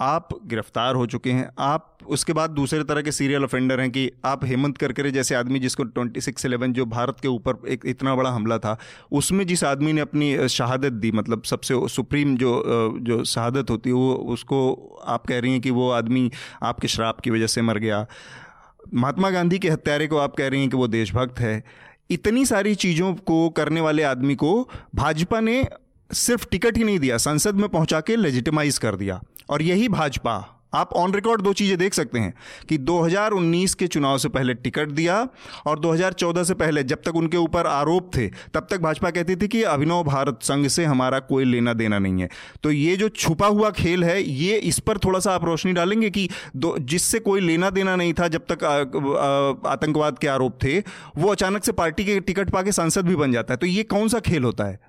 आप गिरफ़्तार हो चुके हैं, आप उसके बाद दूसरे तरह के सीरियल ऑफेंडर हैं कि आप हेमंत करकरे जैसे आदमी जिसको ट्वेंटी सिक्स एलेवन जो भारत के ऊपर एक इतना बड़ा हमला था, उसमें जिस आदमी ने अपनी शहादत दी मतलब सबसे सुप्रीम जो जो शहादत होती है, वो उसको आप कह रही हैं कि वो आदमी आपके शराब की वजह से मर गया। महात्मा गांधी के हत्यारे को आप कह रही हैं कि वो देशभक्त है। इतनी सारी चीज़ों को करने वाले आदमी को भाजपा ने सिर्फ़ टिकट ही नहीं दिया, संसद में पहुँचा के लेजिटिमाइज कर दिया। और यही भाजपा। आप ऑन रिकॉर्ड दो चीज़ें देख सकते हैं कि 2019 के चुनाव से पहले टिकट दिया और 2014 से पहले जब तक उनके ऊपर आरोप थे तब तक भाजपा कहती थी कि अभिनव भारत संघ से हमारा कोई लेना देना नहीं है। तो ये जो छुपा हुआ खेल है ये इस पर थोड़ा सा आप रोशनी डालेंगे कि दो जिससे कोई लेना देना नहीं था जब तक आतंकवाद के आरोप थे वो अचानक से पार्टी के टिकट पाके सांसद भी बन जाता है। तो ये कौन सा खेल होता है?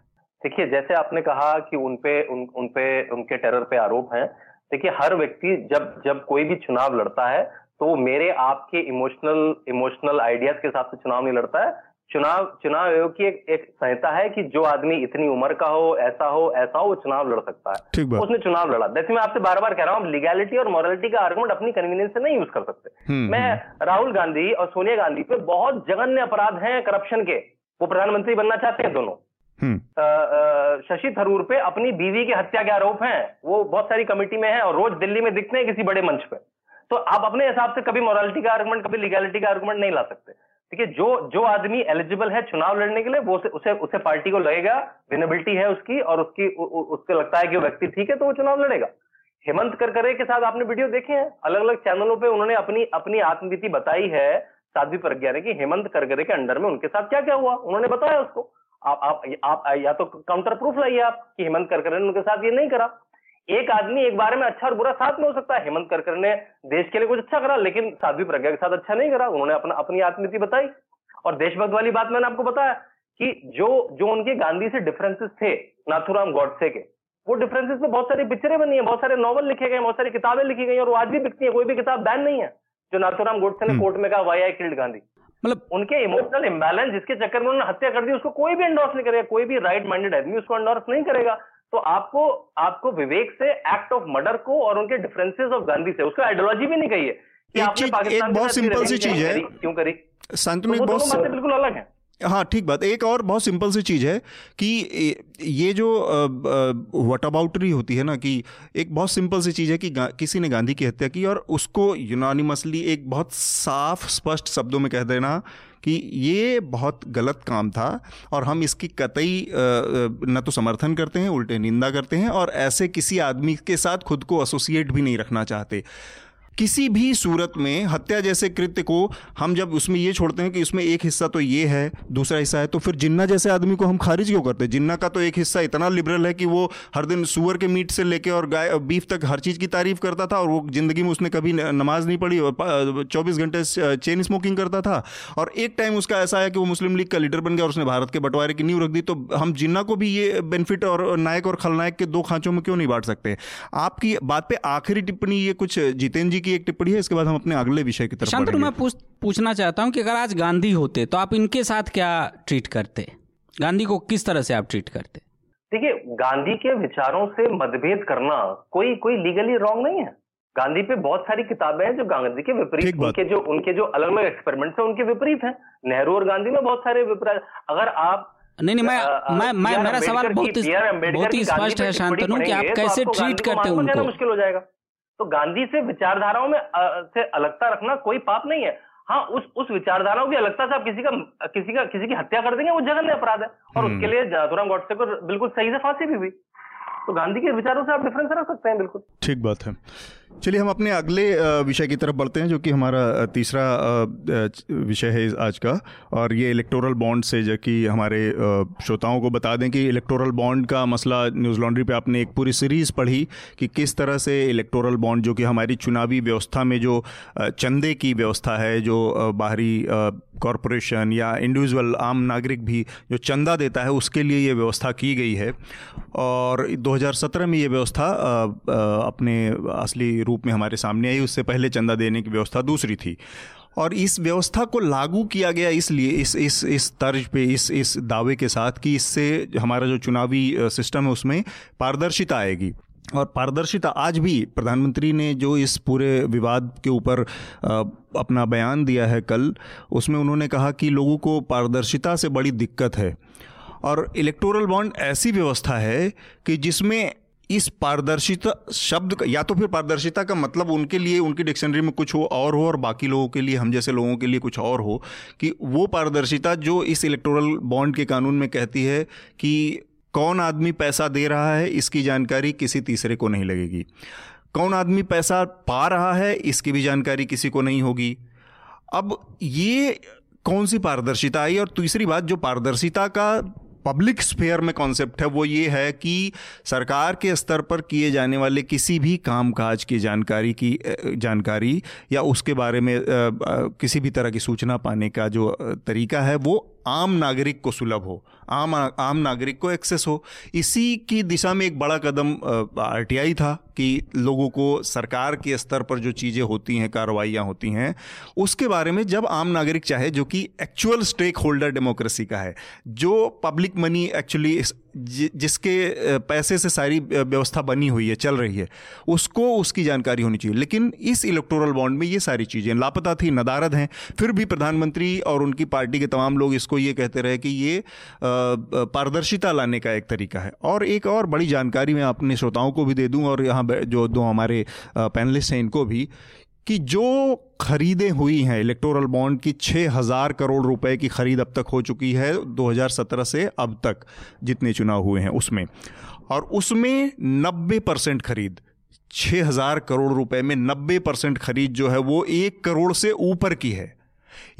देखिए जैसे आपने कहा कि उनपे उन, उनपे उनके टेरर पे आरोप हैं देखिए हर व्यक्ति जब जब कोई भी चुनाव लड़ता है तो मेरे आपके इमोशनल इमोशनल आइडियाज़ के हिसाब से चुनाव नहीं लड़ता है। चुनाव चुनाव आयोग की एक, एक संहिता है कि जो आदमी इतनी उम्र का हो ऐसा हो ऐसा हो वो चुनाव लड़ सकता है। उसने चुनाव लड़ा। जैसे मैं आपसे बार बार कह रहा हूँ लीगैलिटी और मॉरलिटी का आर्गुमेंट अपनी कन्वीनियंस से नहीं यूज़ कर सकते। हम्म, मैं हम्म। राहुल गांधी और सोनिया गांधी पे बहुत जघन्य अपराध हैं करप्शन के। वो प्रधानमंत्री बनना चाहते हैं दोनों। शशि थरूर पे अपनी बीवी की हत्या के आरोप हैं वो बहुत सारी कमेटी में है और रोज दिल्ली में दिखते हैं किसी बड़े मंच पे। तो आप अपने हिसाब से कभी मोरालिटी का आर्गुमेंट कभी लीगैलिटी का आर्गुमेंट नहीं ला सकते। ठीक है जो जो आदमी एलिजिबल है चुनाव लड़ने के लिए वो उसे उसे, पार्टी को लगेगा विनेबिलिटी है उसकी और उसकी उ, उ, उसको लगता है कि वो व्यक्ति ठीक है तो वो चुनाव लड़ेगा। हेमंत करकरे के साथ आपने वीडियो देखे हैं? अलग अलग चैनलों पे उन्होंने अपनी अपनी आत्मवीति बताई है साध्वी प्रज्ञा ने कि हेमंत करकरे के अंडर में उनके साथ क्या क्या हुआ? उन्होंने बताया उसको। आप आप आप या तो काउंटर प्रूफ लाइए आप कि हेमंत करकरे ने उनके साथ ये नहीं करा। एक आदमी एक बारे में अच्छा और बुरा साथ में हो सकता है। हेमंत करकर ने देश के लिए कुछ अच्छा करा लेकिन साध्वी प्रज्ञा के साथ अच्छा नहीं करा। उन्होंने अपना अपनी आत्मनीति बताई। और देशभक्त वाली बात मैंने आपको बताया कि जो जो उनके गांधी से डिफरेंसेस थे नाथुराम गॉडसे के वो डिफरेंसेस में बहुत सारी पिक्चरें बनी है बहुत सारे नॉवल लिखे गए बहुत सारी किताबें लिखी गई और वो आज भी बिकती है। कोई भी किताब बैन नहीं है जो नाथुराम गोडसे ने कोर्ट हम्म। में कहा वाई आई किल्ड गांधी। मतलब उनके इमोशनल इम्बैलेंस जिसके चक्कर में उन्होंने हत्या कर दी उसको कोई भी एंडोर्स नहीं करेगा कोई भी राइट माइंडेड आदमी उसको एंडोर्स नहीं करेगा। तो आपको आपको विवेक से एक्ट ऑफ़ मर्डर को और उनके डिफरेंसेस ऑफ़ गांधी से उसको आइडियोलॉजी भी नहीं कही है कि आपने पाकिस्तान एक बहुत सिंपल सी चीज़ है। क्यों करी? संत में तो बहुत बिल्कुल अलग है। हाँ ठीक बात। एक और बहुत सिंपल सी चीज़ है कि ये जो वटाबाउटरी होती है ना कि एक बहुत सिंपल सी चीज़ है कि किसी ने गांधी की हत्या की और उसको यूनानिमसली एक बहुत साफ़, स्पष्ट शब्दों में कह देना कि ये बहुत गलत काम था और हम इसकी कतई न तो समर्थन करते हैं, उल्टे निंदा करते हैं और ऐसे किसी आदमी के साथ खुद को एसोसिएट भी नहीं रखना चाहते। किसी भी सूरत में हत्या जैसे कृत्य को हम जब उसमें ये छोड़ते हैं कि उसमें एक हिस्सा तो ये है, दूसरा हिस्सा है तो फिर जिन्ना जैसे आदमी को हम खारिज क्यों करते हैं? जिन्ना का तो एक हिस्सा इतना लिबरल है कि वो हर दिन सुअर के मीट से लेके और गाय, बीफ तक हर चीज़ की तारीफ़ करता था और वो ज़िंदगी में उसने कभी नमाज़ नहीं पढ़ी और चौबीस घंटे चेन स्मोकिंग करता था। और एक टाइम उसका ऐसा है कि वो मुस्लिम लीग का लीडर बन गया और उसने भारत के बंटवारे की नींव रख दी तो हम जिन्ना को भी ये बेनिफिट और नायक और खलनायक के दो खांचों में क्यों नहीं बांट सकते? आपकी बात पे आखिरी टिप्पणी ये कुछ जितेंद्र जी की एक टिप्पणी है इसके बाद हम अपने अगले विषय की तरफ़ शांतनु मैं पूछ, पूछना चाहता हूँ कि अगर आज गांधी होते तो आप इनके साथ क्या ट्रीट करते? गांधी को किस तरह से आप ट्रीट करते? देखिए गांधी के विचारों से मतभेद करना कोई कोई लीगली रॉन्ग नहीं है। गांधी पे बहुत सारी किताबें हैं जो गांधी के विपरीत उनके जो उनके जो अलग अलग एक्सपेरिमेंट्स हैं उनके विपरीत हैं। नेहरू और गांधी में बहुत सारे विपरीत अगर आप नहीं नहीं मैं मैं मैं मेरा सवाल बहुत बहुत ही स्पष्ट है शांतनु कि आप कैसे ट्रीट तो करते हैं उनको? मुश्किल हो जाएगा। तो गांधी से विचारधाराओं में से अलगता रखना कोई पाप नहीं है। हाँ उस उस विचारधाराओं की अलगता से आप किसी का किसी का किसी की हत्या कर देंगे वो जघन्य अपराध है। और उसके हम्म। लिए जादुराम गौटसे को बिल्कुल सही से फांसी भी हुई। तो गांधी के विचारों से आप डिफरेंस रख सकते हैं बिल्कुल। ठीक बात है। चलिए, हम अपने अगले विषय की तरफ़ बढ़ते हैं, जो कि हमारा तीसरा विषय है आज का। और ये इलेक्टोरल बॉन्ड से, जो कि हमारे श्रोताओं को बता दें कि इलेक्टोरल बॉन्ड का मसला न्यूज़ लॉन्ड्री पे आपने एक पूरी सीरीज़ पढ़ी कि किस तरह से इलेक्टोरल बॉन्ड जो कि हमारी चुनावी व्यवस्था में जो चंदे की व्यवस्था है, जो बाहरी कॉरपोरेशन या इंडिविजुअल आम नागरिक भी जो चंदा देता है, उसके लिए ये व्यवस्था की गई है। और 2017 में ये व्यवस्था अपने असली रूप में हमारे सामने आई, उससे पहले चंदा देने की व्यवस्था दूसरी थी। और इस व्यवस्था को लागू किया गया इसलिए, इस इस इस तर्ज पे, इस इस दावे के साथ कि इससे हमारा जो चुनावी सिस्टम है उसमें पारदर्शिता आएगी। और पारदर्शिता आज भी प्रधानमंत्री ने जो इस पूरे विवाद के ऊपर अपना बयान दिया है कल, उसमें उन्होंने कहा कि लोगों को पारदर्शिता से बड़ी दिक्कत है। और इलेक्टोरल बॉन्ड ऐसी व्यवस्था है कि जिसमें इस पारदर्शिता शब्द का, या तो फिर पारदर्शिता का मतलब उनके लिए, उनकी डिक्शनरी में कुछ हो और हो और बाकी लोगों के लिए, हम जैसे लोगों के लिए कुछ और हो, कि वो पारदर्शिता जो इस इलेक्टोरल बॉन्ड के कानून में कहती है कि कौन आदमी पैसा दे रहा है, इसकी जानकारी किसी तीसरे को नहीं लगेगी। कौन आदमी पैसा पा रहा है, इसकी भी जानकारी किसी को नहीं होगी। अब ये कौन सी पारदर्शिता आई? और तीसरी बात, जो पारदर्शिता का पब्लिक स्फेयर में कॉन्सेप्ट है, वो ये है कि सरकार के स्तर पर किए जाने वाले किसी भी काम काज की जानकारी की जानकारी या उसके बारे में किसी भी तरह की सूचना पाने का जो तरीका है, वो आम नागरिक को सुलभ हो, आम आम नागरिक को एक्सेस हो। इसी की दिशा में एक बड़ा कदम आरटीआई था कि लोगों को सरकार के स्तर पर जो चीज़ें होती हैं, कार्रवाइयाँ होती हैं, उसके बारे में जब आम नागरिक चाहे, जो कि एक्चुअल स्टेक होल्डर डेमोक्रेसी का है, जो पब्लिक मनी एक्चुअली जिसके पैसे से सारी व्यवस्था बनी हुई है, चल रही है, उसको उसकी जानकारी होनी चाहिए। लेकिन इस इलेक्टोरल बॉन्ड में ये सारी चीज़ें लापता थी, नदारद हैं। फिर भी प्रधानमंत्री और उनकी पार्टी के तमाम लोग इसको ये कहते रहे कि ये पारदर्शिता लाने का एक तरीका है। और एक और बड़ी जानकारी मैं अपने श्रोताओं को भी दे दूँ और यहाँ जो दो हमारे पैनलिस्ट हैं, इनको भी कि जो खरीदें हुई हैं इलेक्टोरल बॉन्ड की छः हज़ार करोड़ रुपए की खरीद अब तक हो चुकी है 2017 से अब तक जितने चुनाव हुए हैं उसमें। और उसमें 90 परसेंट खरीद छः हज़ार करोड़ रुपए में 90 परसेंट खरीद जो है वो एक करोड़ से ऊपर की है।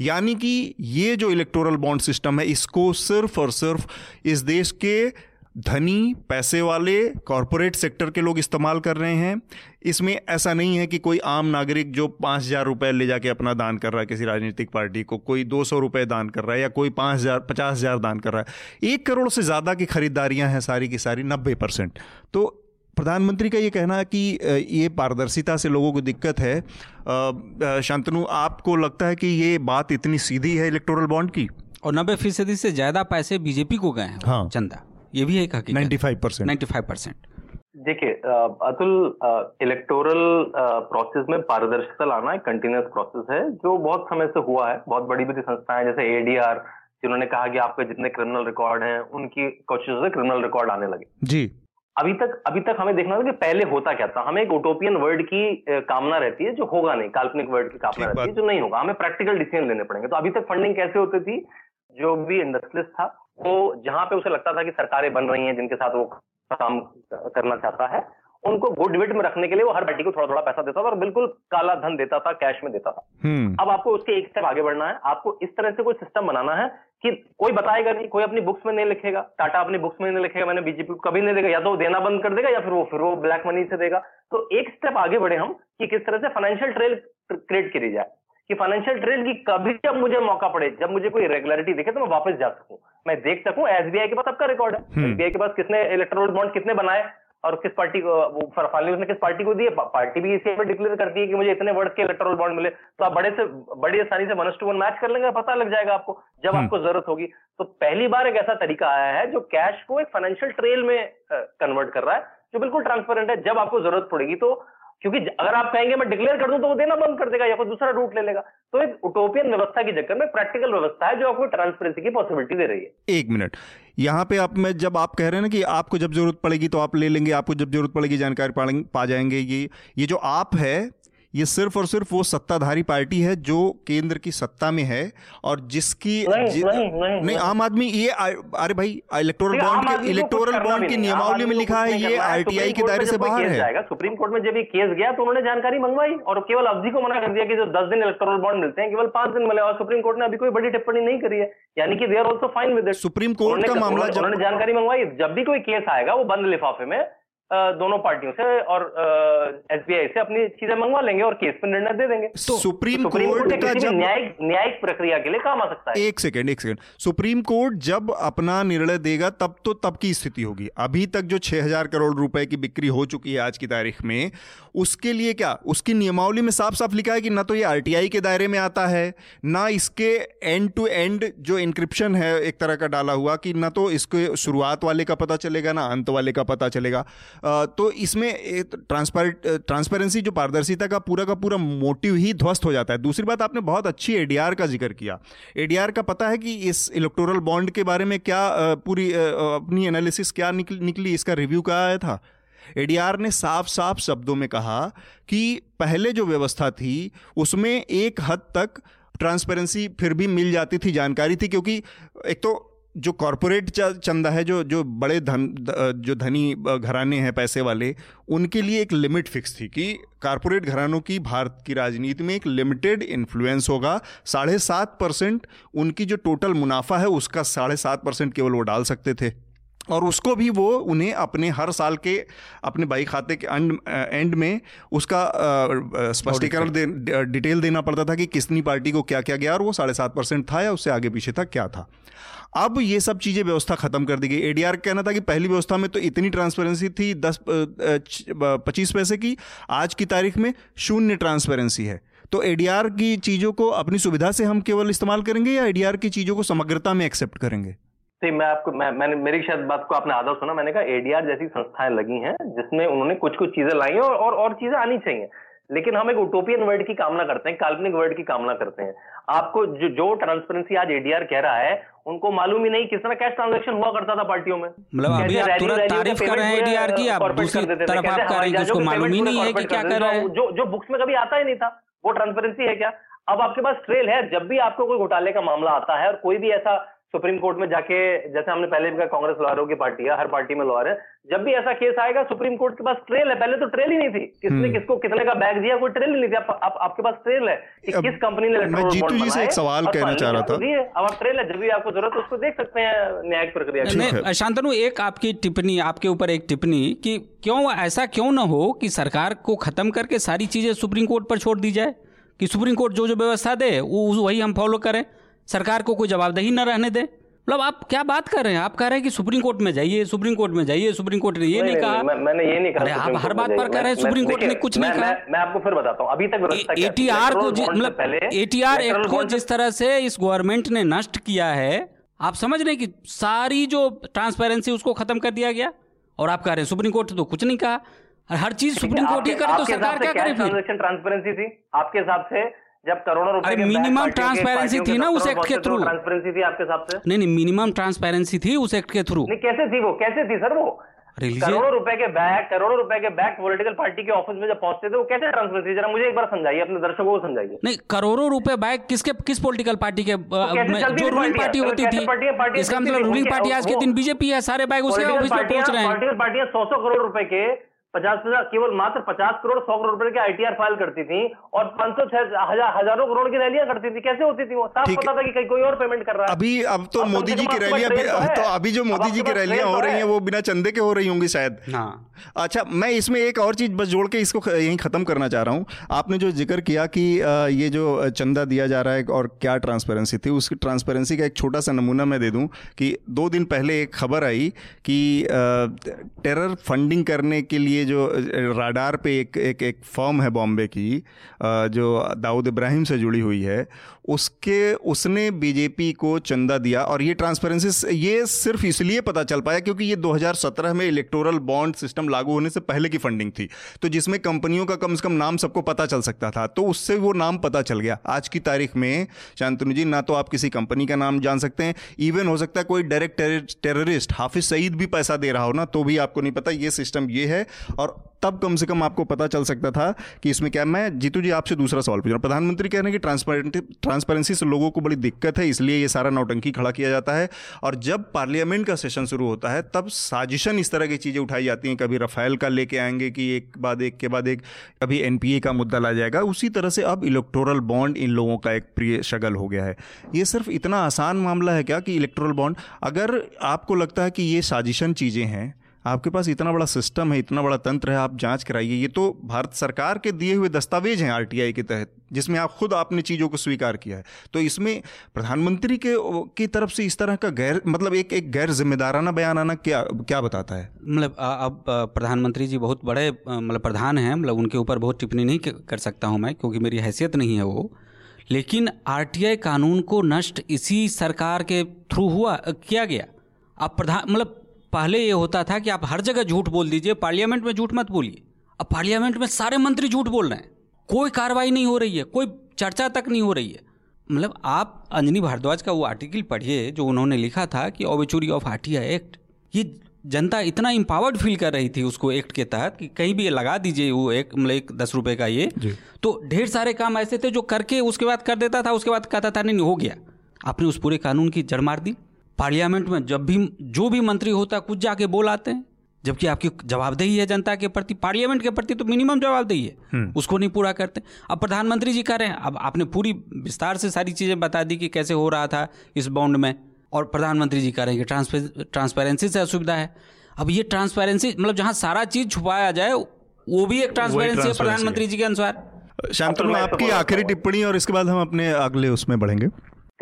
यानी कि ये जो इलेक्टोरल बॉन्ड सिस्टम है, इसको सिर्फ़ और सिर्फ़ इस देश के धनी पैसे वाले कॉरपोरेट सेक्टर के लोग इस्तेमाल कर रहे हैं। इसमें ऐसा नहीं है कि कोई आम नागरिक जो पाँच हज़ार रुपये ले जाके अपना दान कर रहा है किसी राजनीतिक पार्टी को कोई दो सौ रुपये दान कर रहा है या कोई पाँच हज़ार पचास हज़ार दान कर रहा है। एक करोड़ से ज़्यादा की खरीदारियाँ हैं सारी की सारी नब्बे परसेंट। तो प्रधानमंत्री का ये कहना है कि ये पारदर्शिता से लोगों को दिक्कत है। शांतनु आपको लगता है कि ये बात इतनी सीधी है इलेक्टोरल बॉन्ड की? और नब्बे फ़ीसदी से ज़्यादा पैसे बीजेपी को गए हैं हाँ। चंदा। ये भी एक हकीकत 95 परसेंट। 95 परसेंट। देखिए अतुल इलेक्टोरल प्रोसेस में पारदर्शिता लाना एक कंटिन्यूस प्रोसेस है जो बहुत समय से हुआ है। बहुत बड़ी बड़ी संस्थाएँ जैसे एडीआर जिन्होंने कहा कि आपके जितने क्रिमिनल रिकॉर्ड हैं उनकी कोशिशों से क्रिमिनल रिकॉर्ड आने लगे। जी। अभी तक अभी तक हमें देखना था कि पहले होता क्या था। हमें एक ओटोपियन वर्ड की कामना रहती है जो होगा नहीं। काल्पनिक वर्ड की कामना रहती है जो नहीं होगा। हमें प्रैक्टिकल डिसीज़न लेने पड़ेंगे। तो अभी तक फंडिंग कैसे होती थी? जो भी इंडस्ट्रियलिस्ट था वो जहाँ पे उसे लगता था कि सरकारें बन रही हैं जिनके साथ वो काम करना चाहता है उनको गुड विट में रखने के लिए वो हर पार्टी को थोड़ा थोड़ा पैसा देता था और बिल्कुल काला धन देता था कैश में देता था। हम्म। अब आपको उसके एक स्टेप आगे बढ़ना है। आपको इस तरह से कोई सिस्टम बनाना है कि कोई बताएगा नहीं कोई अपनी बुक्स में नहीं लिखेगा। टाटा अपनी बुक्स में नहीं लिखेगा मैंने बीजेपी को कभी नहीं देगा या तो वो देना बंद कर देगा या फिर वो फिर वो ब्लैक मनी से देगा। तो एक स्टेप आगे बढ़े हम कि किस तरह से फाइनेंशियल ट्रेल क्रिएट करी जाए। कि फाइनेंशियल ट्रेल की कभी जब मुझे मौका पड़े जब मुझे कोई रेगुलरिटी दिखे तो मैं वापस जा सकूँ। मैं देख सकूँ एसबीआई के पास आपका रिकॉर्ड है। एसबीआई हम्म। के पास किसने इलेक्ट्रोल बॉन्ड कितने बनाए और किस पार्टी को फाइनली उसने किस पार्टी को दिए? पार्टी भी इसी डिक्लेयर करती है कि मुझे इतने वर्ड के इलेक्ट्रोल बॉन्ड मिले। तो आप बड़े से बड़ी आसानी से वन टू वन मैच कर लेंगे पता लग जाएगा आपको जब हम्म। आपको ज़रूरत होगी। तो पहली बार एक ऐसा तरीका आया है जो कैश को एक फाइनेंशियल ट्रेल में कन्वर्ट कर रहा है जो बिल्कुल ट्रांसपेरेंट है। जब आपको ज़रूरत पड़ेगी तो क्योंकि अगर आप कहेंगे मैं डिक्लेयर कर दूँ तो वो देना बंद कर देगा या कोई दूसरा रूट ले लेगा। तो एक उटोपियन व्यवस्था की चक्कर में प्रैक्टिकल व्यवस्था है जो आपको ट्रांसपेरेंसी की पॉसिबिलिटी दे रही है। एक मिनट। यहाँ पे आप, में जब आप कह रहे हैं ना कि आपको जब ज़रूरत पड़ेगी तो आप ले लेंगे, आपको जब ज़रूरत पड़ेगी जानकारी पा जाएँगे ये। ये जो आप है ये सिर्फ़ और सिर्फ़ वो सत्ताधारी पार्टी है जो केंद्र की सत्ता में है और जिसकी नहीं, जि, नहीं, नहीं, नहीं आम आदमी ये अरे भाई इलेक्टोरल बॉन्ड के इलेक्टोरल बॉन्ड की नियमावली में लिखा है ये आरटीआई के दायरे से बाहर है। सुप्रीम कोर्ट में जब ये केस गया तो उन्होंने जानकारी मंगवाई और केवल अवधि को मना कर दिया कि जो दस दिन इलेक्टोरल बॉन्ड मिलते हैं केवल पाँच दिन मिले और सुप्रीम कोर्ट ने अभी कोई बड़ी टिप्पणी नहीं करी है। यानी कि they are also fine with supreme court का मामला उन्होंने जानकारी मंगवाई जब भी कोई केस आएगा वो बंद लिफाफे में दोनों पार्टियों से और एसबीआई से अपनी चीज़ें मंगवा लेंगे और केस पर निर्णय दे देंगे। तो सुप्रीम तो कोर्ट का जब न्यायिक न्यायिक प्रक्रिया के लिए काम आ सकता है। एक सेकंड एक सेकंड सुप्रीम कोर्ट जब अपना निर्णय देगा तब तो तब की स्थिति होगी। अभी तक जो छह हज़ार करोड़ रुपए की बिक्री हो चुकी है आज की तारीख में उसके लिए क्या? उसकी नियमावली में साफ़ साफ़ लिखा है कि ना तो ये आरटीआई के दायरे में आता है ना इसके एंड टू एंड जो इंक्रिप्शन है एक तरह का डाला हुआ कि ना तो इसके शुरुआत वाले का पता चलेगा ना अंत वाले का पता चलेगा। तो इसमें ट्रांसपेरेंसी जो पारदर्शिता का पूरा का पूरा मोटिव ही ध्वस्त हो जाता है। दूसरी बात, आपने बहुत अच्छी एडीआर का ज़िक्र किया। एडीआर का पता है कि इस इलेक्टोरल बॉन्ड के बारे में क्या पूरी अपनी एनालिसिस क्या निकली इसका रिव्यू क्या आया था? एडीआर ने साफ़ साफ़ शब्दों में कहा कि पहले जो व्यवस्था थी, उसमें एक हद तक ट्रांसपेरेंसी फिर भी मिल जाती थी, जानकारी थी, क्योंकि एक तो जो कॉरपोरेट चंदा है, जो जो बड़े धन जो धनी घराने हैं पैसे वाले, उनके लिए एक लिमिट फिक्स थी कि कॉरपोरेट घरानों की भारत की राजनीति में एक लिमिटेड इन्फ्लुएंस होगा। साढ़े सात परसेंट उनकी जो टोटल मुनाफा है, उसका साढ़े सात परसेंट केवल वो डाल सकते थे। और उसको भी वो उन्हें अपने हर साल के अपने बाई खाते के एंड एंड में उसका स्पष्टीकरण दे, डिटेल देना पड़ता था कि किसनी पार्टी को क्या क्या गया और वो साढ़े सात परसेंट था या उससे आगे पीछे तक क्या था। अब ये सब चीज़ें व्यवस्था खत्म कर दी गई। एडीआर कहना था कि पहली व्यवस्था में तो इतनी ट्रांसपेरेंसी थी दस पच्चीस पैसे की आज की तारीख में शून्य ट्रांसपेरेंसी है। तो एडीआर की चीज़ों को अपनी सुविधा से हम केवल इस्तेमाल करेंगे या एडीआर की चीज़ों को समग्रता में एक्सेप्ट करेंगे? नहीं मैं आपको मैं मैंने मेरी शायद बात को आपने आधा सुना मैंने कहा एडीआर जैसी संस्थाएँ लगी हैं जिसमें उन्होंने कुछ कुछ चीज़ें लाई हैं और और, और चीज़ें आनी चाहिए। लेकिन हम एक उटोपियन वर्ड की कामना करते हैं काल्पनिक वर्ड की कामना करते हैं। आपको जो जो ट्रांसपेरेंसी आज एडीआर कह रहा है उनको मालूम ही नहीं किस तरह कैश ट्रांजेक्शन हुआ करता था पार्टियों में। मतलब अभी आप तुरंत तारीफ़ कर रहे हैं एडीआर की आप दूसरी तरफ़ आप कह रहे हैं कि उसको मालूम ही नहीं है कि क्या कर रहे हैं। जो जो बुक्स में कभी आता ही नहीं था वो ट्रांसपेरेंसी है क्या? अब आपके पास ट्रेल है जब भी आपको कोई घोटाले का मामला आता है और कोई भी ऐसा सुप्रीम कोर्ट में जाके जैसे हमने पहले भी कहा कांग्रेस लॉयरों की पार्टी है हर पार्टी में लॉयर है। जब भी ऐसा केस आएगा सुप्रीम कोर्ट के पास ट्रेल है। पहले तो ट्रेल ही नहीं थी। किसने हम्म। किसको कितने का बैग दिया कोई ट्रेल ही नहीं थी। आप, आप, आपके पास ट्रेल है कि किस कंपनी ने मैं जीतू जी से एक सवाल कहना चाह रहा था। अब आप ट्रेल है जब भी आपको ज़रूरत उसको देख सकते हैं न्यायिक प्रक्रिया शांतनु एक आपकी टिप्पणी आपके ऊपर एक टिप्पणी कि क्यों ऐसा क्यों ना हो कि सरकार को खत्म करके सारी चीज़ें सुप्रीम कोर्ट पर छोड़ दी जाए? कि सुप्रीम कोर्ट जो जो व्यवस्था दे वो वही हम फॉलो करें। सरकार को कोई जवाबदेही न रहने दे। मतलब आप क्या बात कर रहे हैं? आप कह रहे हैं कि सुप्रीम कोर्ट में जाइए सुप्रीम कोर्ट में जाइए सुप्रीम कोर्ट ने ये नहीं, कहा। मैं, मैंने ये नहीं कहा आप हर बात पर कह रहे हैं सुप्रीम कोर्ट ने कुछ नहीं कहा। मैं आपको फिर बताता हूँ। अभी तक एटीआर को मतलब एटीआर एक्ट को जिस तरह से इस गवर्नमेंट ने नष्ट किया है आप समझ रहे कि सारी जो ट्रांसपेरेंसी उसको खत्म कर दिया गया? और आप कह रहे हैं सुप्रीम कोर्ट ने तो कुछ नहीं कहा। हर चीज़ सुप्रीम कोर्ट ही करे तो सरकार क्या करे फिर? ट्रांसपेरेंसी थी? आपके हिसाब से जब करोड़ों रुपए मिनिमम ट्रांसपेरेंसी थी ना उस एक्ट के थ्रू ट्रांसपेरेंसी थी आपके हिसाब से? नहीं नहीं मिनिमम ट्रांसपेरेंसी थी उस एक्ट के थ्रू नहीं कैसे थी वो? कैसे थी सर वो? करोड़ों रुपए के बैग करोड़ों रुपए के बैग पॉलिटिकल पार्टी के ऑफ़िस में जब पहुँचते थे वो कैसे ट्रांसपेरेंसी जरा मुझे एक बार समझाइए अपने दर्शकों को समझाइए। नहीं करोड़ों रुपए बैग किसके किस पॉलिटिकल पार्टी के तो जो रूलिंग पार्टी होती थी इसका मतलब रूलिंग पार्टी आज के दिन बीजेपी है सारे बैग उसके ऑफ़िस में पहुँच रहे हैं। पॉलिटिकल पार्टियाँ सौ सौ करोड़ रुपए के पचास पचास केवल मात्र पचास करोड़ सौ करोड़ रुपए की आईटीआर फ़ाइल करती थी और पाँच सौ हज़ार हज़ारों करोड़ की रैलियाँ करती थी। कैसे होती थी वो? साफ़ पता था कि कहीं कोई और पेमेंट कर रहा है। अभी अब तो मोदी जी की रैलियाँ तो, तो अभी जो मोदी जी की रैलियाँ हो रही हैं। वो बिना चंदे के हो रही होंगी शायद। हाँ। अच्छा मैं इसमें एक और चीज़ बस जोड़ के इसको यहीं खत्म करना चाह रहा हूँ। आपने जो ज़िक्र किया कि ये जो चंदा दिया जा रहा है और क्या ट्रांसपेरेंसी थी उसकी ट्रांसपेरेंसी का एक छोटा सा नमूना मैं दे दूँ कि दो दिन पहले एक खबर आई कि टेरर फंडिंग करने के लिए जो राडार पे एक एक एक फॉर्म है बॉम्बे की जो दाऊद इब्राहिम से जुड़ी हुई है, उसके, उसने बीजेपी को चंदा दिया और ये ट्रांसपेरेंसी ये सिर्फ़ इसलिए पता चल पाया क्योंकि ये 2017 में इलेक्टोरल बॉन्ड सिस्टम लागू होने से पहले की फंडिंग थी। तो जिसमें कंपनियों का कम से कम नाम सबको पता चल सकता था तो उससे वो नाम पता चल गया। आज की तारीख में, शांतनु जी, ना तो आप किसी कंपनी का नाम जान सकते हैं, इवन हो सकता है कोई डायरेक्ट टेररिस्ट, हाफिज सईद भी पैसा दे रहा हो ना तो भी आपको नहीं पता, ये सिस्टम ये है और तब कम से कम आपको पता चल सकता था कि इसमें क्या, मैं जीतू जी आपसे दूसरा सवाल पूछ रहा हूँ। प्रधानमंत्री कह रहे हैं कि ट्रांसपेरेंट ट्रांसपेरेंसी से लोगों को बड़ी दिक्कत है, इसलिए ये सारा नौटंकी खड़ा किया जाता है। और जब पार्लियामेंट का सेशन शुरू होता है, तब साजिशन इस तरह की चीज़ें उठाई जाती हैं। कभी रफेल का लेके आएँगे कि एक बाद एक, के बाद एक, कभी एनपीए का मुद्दा ला जाएगा। उसी तरह से अब इलेक्टोरल बॉन्ड इन लोगों का एक प्रिय शगल हो गया है। ये सिर्फ़ इतना आसान मामला है क्या कि इलेक्टोरल बॉन्ड अगर आपको लगता है कि ये साजिशन चीज़ें हैं आपके पास इतना बड़ा सिस्टम है, इतना बड़ा तंत्र है, आप जाँच कराइए। ये तो भारत सरकार के दिए हुए दस्तावेज़ हैं आरटीआई के तहत, जिसमें आप खुद आपने चीज़ों को स्वीकार किया है। तो इसमें प्रधानमंत्री के, की तरफ़ से इस तरह का गैर मतलब एक एक गैर जिम्मेदाराना बयान आना क्या क्या बताता है? मतलब अब प्रधानमंत्री जी बहुत बड़े मतलब प्रधान हैं मतलब उनके ऊपर बहुत टिप्पणी नहीं कर सकता हूँ मैं, क्योंकि मेरी हैसियत नहीं है वो। लेकिन आरटीआई कानून को नष्ट इसी सरकार के थ्रू हुआ, किया गया। अब प्रधान मतलब पहले ये होता था कि आप हर जगह झूठ बोल दीजिए पार्लियामेंट में झूठ मत बोलिए। अब पार्लियामेंट में सारे मंत्री झूठ बोल रहे हैं। कोई कार्रवाई नहीं हो रही है कोई चर्चा तक नहीं हो रही है। मतलब आप अंजनी भारद्वाज का वो आर्टिकल पढ़िए जो उन्होंने लिखा था कि ओबिचुरी ऑफ़ आरटीआ एक्ट ये जनता इतना इम्पावर्ड फील कर रही थी उसको एक्ट के तहत कि कहीं भी ये लगा दीजिए वो एक मतलब एक दस रुपये का ये। तो ढेर सारे काम ऐसे थे जो करके उसके बाद कर देता था उसके बाद कहता था नहीं हो गया। आपने उस पूरे कानून की जड़ मार दी। पार्लियामेंट में जब भी जो भी मंत्री होता है कुछ जाके बोल आते हैं। जबकि आपकी जवाबदेही है जनता के प्रति पार्लियामेंट के प्रति तो मिनिमम जवाबदेही है। हम्म। उसको नहीं पूरा करते। अब प्रधानमंत्री जी कह रहे हैं अब आपने पूरी विस्तार से सारी चीज़ें बता दी कि कैसे हो रहा था इस बॉन्ड में। और प्रधानमंत्री जी कह रहे हैं कि ट्रांसपेरेंसी से असुविधा है। अब ये ट्रांसपेरेंसी मतलब जहाँ सारा चीज़ छुपाया जाए वो भी एक ट्रांसपेरेंसी है प्रधानमंत्री जी के अनुसार। शांतनु आपकी आखिरी टिप्पणी और इसके बाद हम अपने अगले उसमें बढ़ेंगे।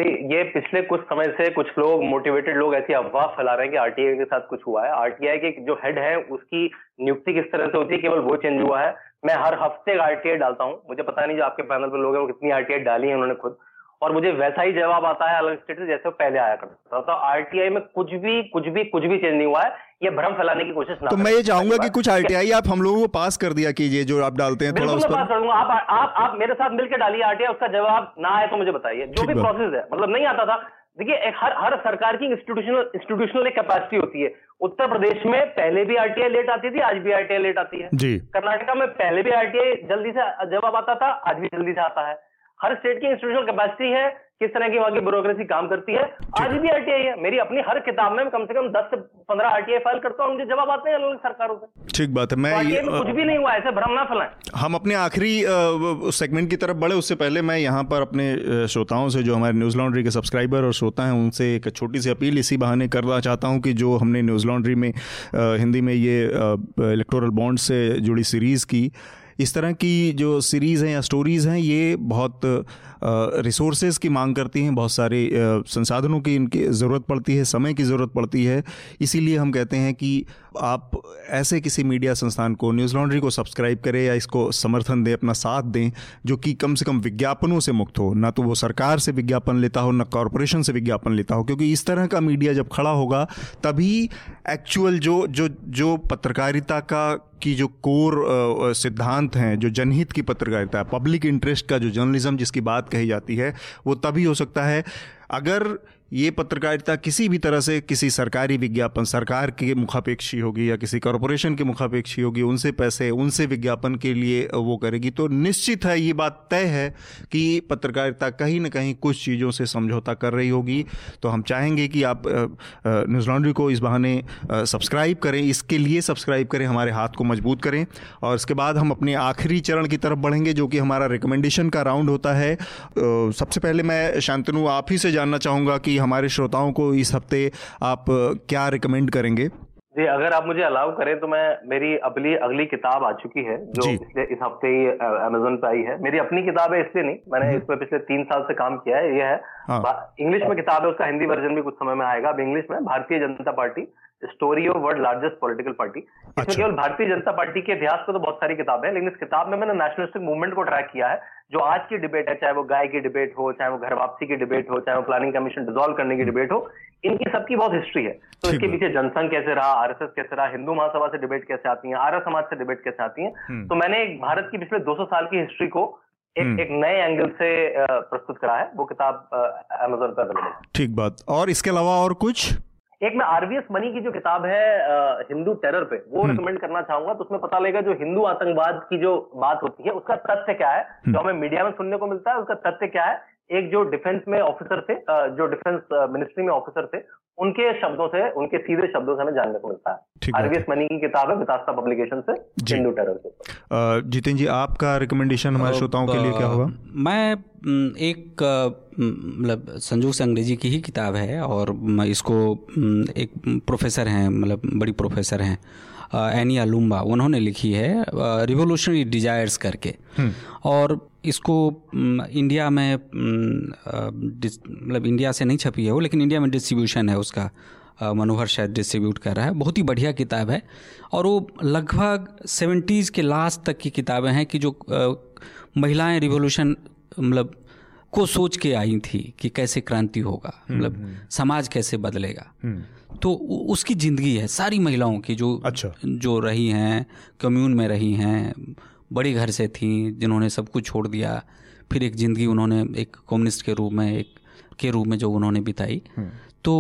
ये पिछले कुछ समय से कुछ लोग मोटिवेटेड लोग ऐसी अफवाह फैला रहे हैं कि आरटीआई के साथ कुछ हुआ है। आरटीआई के जो हेड है, उसकी नियुक्ति किस तरह से होती है, केवल वो चेंज हुआ है। मैं हर हफ़्ते आरटीआई डालता हूँ। मुझे पता नहीं जो आपके पैनल पर लोग हैं, वो कितनी आरटीआई डाली है उन्होंने खुद। और मुझे वैसा ही जवाब आता है अलग स्टेट से जैसे पहले आया करता था। तो आरटीआई में कुछ भी कुछ भी कुछ भी चेंज नहीं हुआ है। ये भ्रम फैलाने की कोशिश ना तो मैं ये चाहूँगा कि कुछ आरटीआई आप हम लोगों को पास कर दिया कीजिए जो आप डालते हैं थोड़ा उस पर पास करूँगा। आप आप आप मेरे साथ मिलकर डालिए आरटीआई उसका जवाब ना आए तो मुझे बताइए। जो भी प्रोसेस है मतलब नहीं आता था। देखिए हर हर सरकार की इंस्टीट्यूशनल इंस्टीट्यूशनल एक कैपेसिटी होती है। उत्तर प्रदेश में पहले भी आरटीआई लेट आती थी आज भी आरटीआई लेट आती है। जी। कर्नाटका में पहले भी आरटीआई जल्दी से जवाब आता था आज भी जल्दी से आता है। हर स्टेट की इंस्टीट्यूशनल कैपेसिटी है किस तरह की वहाँ की ब्यूरोक्रेसी काम करती है। आज भी आरटीआई है। मेरी अपनी हर किताब में कम से कम 10 से 15 आरटीआई फ़ाइल करता हूँ मुझे जवाब आते हैं अलग सरकारों से। ठीक बात है मैं तो ये कुछ भी नहीं हुआ ऐसे भ्रम ना फैलाएँ। हम अपने आखिरी सेगमेंट की तरफ़ बढ़े उससे पहले मैं यहाँ पर अपने श्रोताओं से जो हमारे न्यूज़ लॉन्ड्री के सब्सक्राइबर और श्रोता हैं उनसे एक छोटी सी अपील इसी बहाने करना चाहता हूँ कि जो हमने न्यूज़ लॉन्ड्री में हिंदी में ये इलेक्टोरल बॉन्ड से जुड़ी सीरीज़ की इस तरह की जो सीरीज़ हैं या स्टोरीज़ हैं ये बहुत रिसोर्सेज की मांग करती हैं, बहुत सारे संसाधनों की इनकी ज़रूरत पड़ती है, समय की ज़रूरत पड़ती है। इसीलिए हम कहते हैं कि आप ऐसे किसी मीडिया संस्थान को, न्यूज़ लॉन्ड्री को सब्सक्राइब करें या इसको समर्थन दें, अपना साथ दें, जो कि कम से कम विज्ञापनों से मुक्त हो। ना तो वो सरकार से विज्ञापन लेता हो, ना कॉरपोरेशन से विज्ञापन लेता हो, क्योंकि इस तरह का मीडिया जब खड़ा होगा, तभी एक्चुअल जो जो जो पत्रकारिता का, की जो कोर सिद्धांत हैं, जो जनहित की पत्रकारिता पब्लिक इंटरेस्ट का जो जर्नलिज्म जिसकी बात कही जाती है वो तभी हो सकता है अगर ये पत्रकारिता किसी भी तरह से किसी सरकारी विज्ञापन, सरकार के मुखापेक्षी होगी या किसी कॉरपोरेशन के मुखापेक्षी होगी, उनसे पैसे, उनसे विज्ञापन के लिए वो करेगी। तो निश्चित है, ये बात तय है कि पत्रकारिता कहीं ना कहीं कुछ चीज़ों से समझौता कर रही होगी। तो हम चाहेंगे कि आप न्यूज़ लॉन्ड्री को इस बहाने सब्सक्राइब करें, इसके लिए सब्सक्राइब करें, हमारे हाथ को मज़बूत करें। और इसके बाद हम अपने आखिरी चरण की तरफ़ बढ़ेंगे, जो कि हमारा रिकमेंडेशन का राउंड होता है। सबसे पहले मैं शांतनु, आप ही से जानना चाहूँगा कि हमारे श्रोताओं को इस हफ़्ते आप क्या रिकमेंड करेंगे? जी अगर आप मुझे अलाउ करें तो मैं मेरी अगली अगली किताब आ चुकी है जो पिछले इस हफ़्ते ही अमेजोन पे आई है। मेरी अपनी किताब है इसलिए नहीं मैंने इस पर पिछले तीन साल से काम किया है ये है। हाँ। इंग्लिश में किताब है उसका हिंदी वर्जन भी कुछ समय में आएगा। अब इंग्लिश में Bharatiya Janata Party story of world largest political party इसमें अच्छा। केवल भारतीय जनता पार्टी के इतिहास पर तो बहुत सारी किताबें हैं लेकिन इस किताब में मैंने नेशनलिस्टिक मूवमेंट को ट्रैक किया है जो आज की डिबेट है चाहे वो गाय की डिबेट हो चाहे वो घर वापसी की डिबेट हो चाहे वो प्लानिंग कमीशन डिजोल्व करने की डिबेट हो इनकी सबकी बहुत हिस्ट्री है तो इसके पीछे जनसंघ कैसे रहा आरएसएस कैसे रहा हिंदू महासभा से डिबेट कैसे आती है आर्य समाज से डिबेट कैसे आती है हम्म। तो मैंने एक भारत की पिछले 200 साल की हिस्ट्री को एक हम्म। एक नए एंगल से प्रस्तुत करा है वो किताब अमेजोन पर अवेलेबल ठीक बात और इसके अलावा और कुछ एक मैं आरवीएस मनी की जो किताब है हिंदू टेरर पे वो रिकमेंड हम्म। करना चाहूँगा तो उसमें पता लगेगा जो हिंदू आतंकवाद की जो बात होती है उसका तथ्य क्या है जो हमें मीडिया में सुनने को मिलता है उसका तथ्य क्या है एक जो डिफेंस में ऑफिसर थे जो डिफेंस मिनिस्ट्री में ऑफिसर थे उनके शब्दों से उनके सीधे शब्दों से हमें जानने को मिलता है। आरवीएस मनी की किताब है वितास्ता पब्लिकेशन से हिंदू टेरर से। जितेंद्र जी आपका रिकमेंडेशन हमारे श्रोताओं के लिए क्या होगा मैं एक मतलब संजू से अंग्रेज़ी की ही किताब है और इसको एक प्रोफेसर हैं मतलब बड़ी प्रोफेसर हैं एनिया लुम्बा उन्होंने लिखी है रिवोल्यूशनरी डिजायर्स करके। हम्म। और इसको इंडिया में मतलब इंडिया से नहीं छपी है वो लेकिन इंडिया में डिस्ट्रीब्यूशन है उसका। मनोहर शायद डिस्ट्रीब्यूट कर रहा है। बहुत ही बढ़िया किताब है। और वो लगभग सेवेंटीज़ के लास्ट तक की किताबें हैं कि जो महिलाएँ रिवोल्यूशन मतलब को सोच के आई थी कि कैसे क्रांति होगा हम्म, मतलब हम्म। समाज कैसे बदलेगा। तो उसकी ज़िंदगी है। सारी महिलाओं की जो अच्छा। जो रही हैं कम्यून में रही हैं बड़ी घर से थी जिन्होंने सब कुछ छोड़ दिया। फिर एक ज़िंदगी उन्होंने एक कम्युनिस्ट के रूप में एक के रूप में जो उन्होंने बिताई। हम्म। तो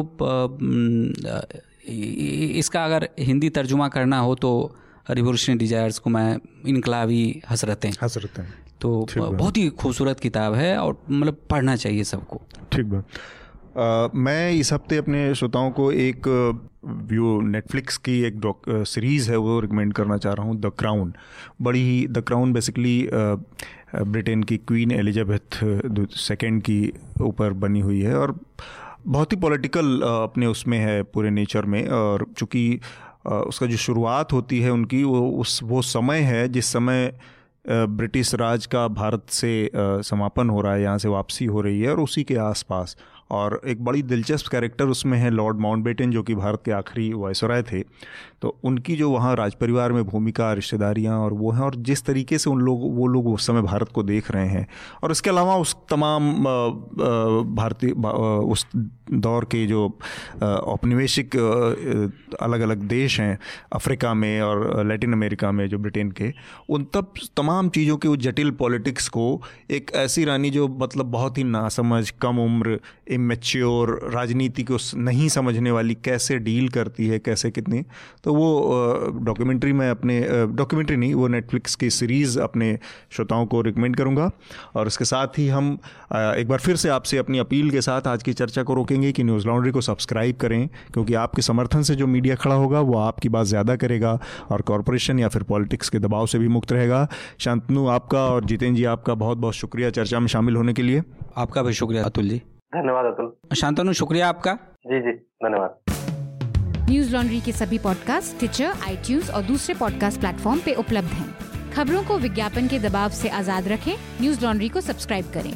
इसका अगर हिंदी तर्जुमा करना हो तो रिवोल्यूशनरी डिजायर्स को मैं इनकलाबी हसरतें। हसरतें। तो बहुत ही खूबसूरत किताब है और मतलब पढ़ना चाहिए सबको। ठीक बात। मैं इस हफ़्ते अपने श्रोताओं को एक व्यू नेटफ्लिक्स की एक सीरीज़ है, वो रिकमेंड करना चाह रहा हूँ द क्राउन बड़ी ही द क्राउन बेसिकली ब्रिटेन की क्वीन एलिजाबेथ सेकेंड की ऊपर बनी हुई है और बहुत ही पॉलिटिकल अपने उसमें है, पूरे नेचर में और चूँकि उसका जो शुरुआत होती है उनकी, वो, उस, वो समय है जिस समय ब्रिटिश राज का भारत से समापन हो रहा है, यहाँ से वापसी हो रही है और उसी के आसपास। और एक बड़ी दिलचस्प कैरेक्टर उसमें है लॉर्ड माउंटबेटन, जो कि भारत के आखिरी वायसराय थे। तो उनकी जो वहाँ राज परिवार में भूमिका, रिश्तेदारियाँ और वो हैं और जिस तरीके से उन लोग, वो लोग उस समय भारत को देख रहे हैं। और इसके अलावा उस तमाम भारतीय उस दौर के जो औपनिवेशिक अलग अलग देश हैं, अफ्रीका में और लैटिन अमेरिका में जो ब्रिटेन के, उन तब तमाम चीज़ों के जटिल पॉलिटिक्स को एक ऐसी रानी जो मतलब बहुत ही नासमझ, कम उम्र इमेच्योर राजनीति को नहीं समझने वाली कैसे डील करती है, कैसे कितनी। तो वो डॉक्यूमेंट्री मैं अपने डॉक्यूमेंट्री नहीं, वो नेटफ्लिक्स की सीरीज़ अपने श्रोताओं को रिकमेंड करूँगा। और इसके साथ ही हम एक बार फिर से आपसे अपनी अपील के साथ आज की चर्चा को रोकेंगे कि न्यूज़ लॉन्ड्री को सब्सक्राइब करें, क्योंकि आपके समर्थन से जो मीडिया खड़ा होगा, वो आपकी बात ज़्यादा करेगा और कॉरपोरेशन या फिर पॉलिटिक्स के दबाव से भी मुक्त रहेगा। शांतनु आपका और जितेंद्र जी आपका बहुत बहुत शुक्रिया चर्चा में शामिल होने के लिए। आपका भी शुक्रिया अतुल जी। धन्यवाद अतुल। शांतनु शुक्रिया आपका। जी जी धन्यवाद। न्यूज़ लॉन्ड्री के सभी पॉडकास्ट ट्विटर आई और दूसरे पॉडकास्ट प्लेटफॉर्म पे उपलब्ध हैं। खबरों को विज्ञापन के दबाव से आज़ाद रखें। न्यूज़ लॉन्ड्री को सब्सक्राइब करें।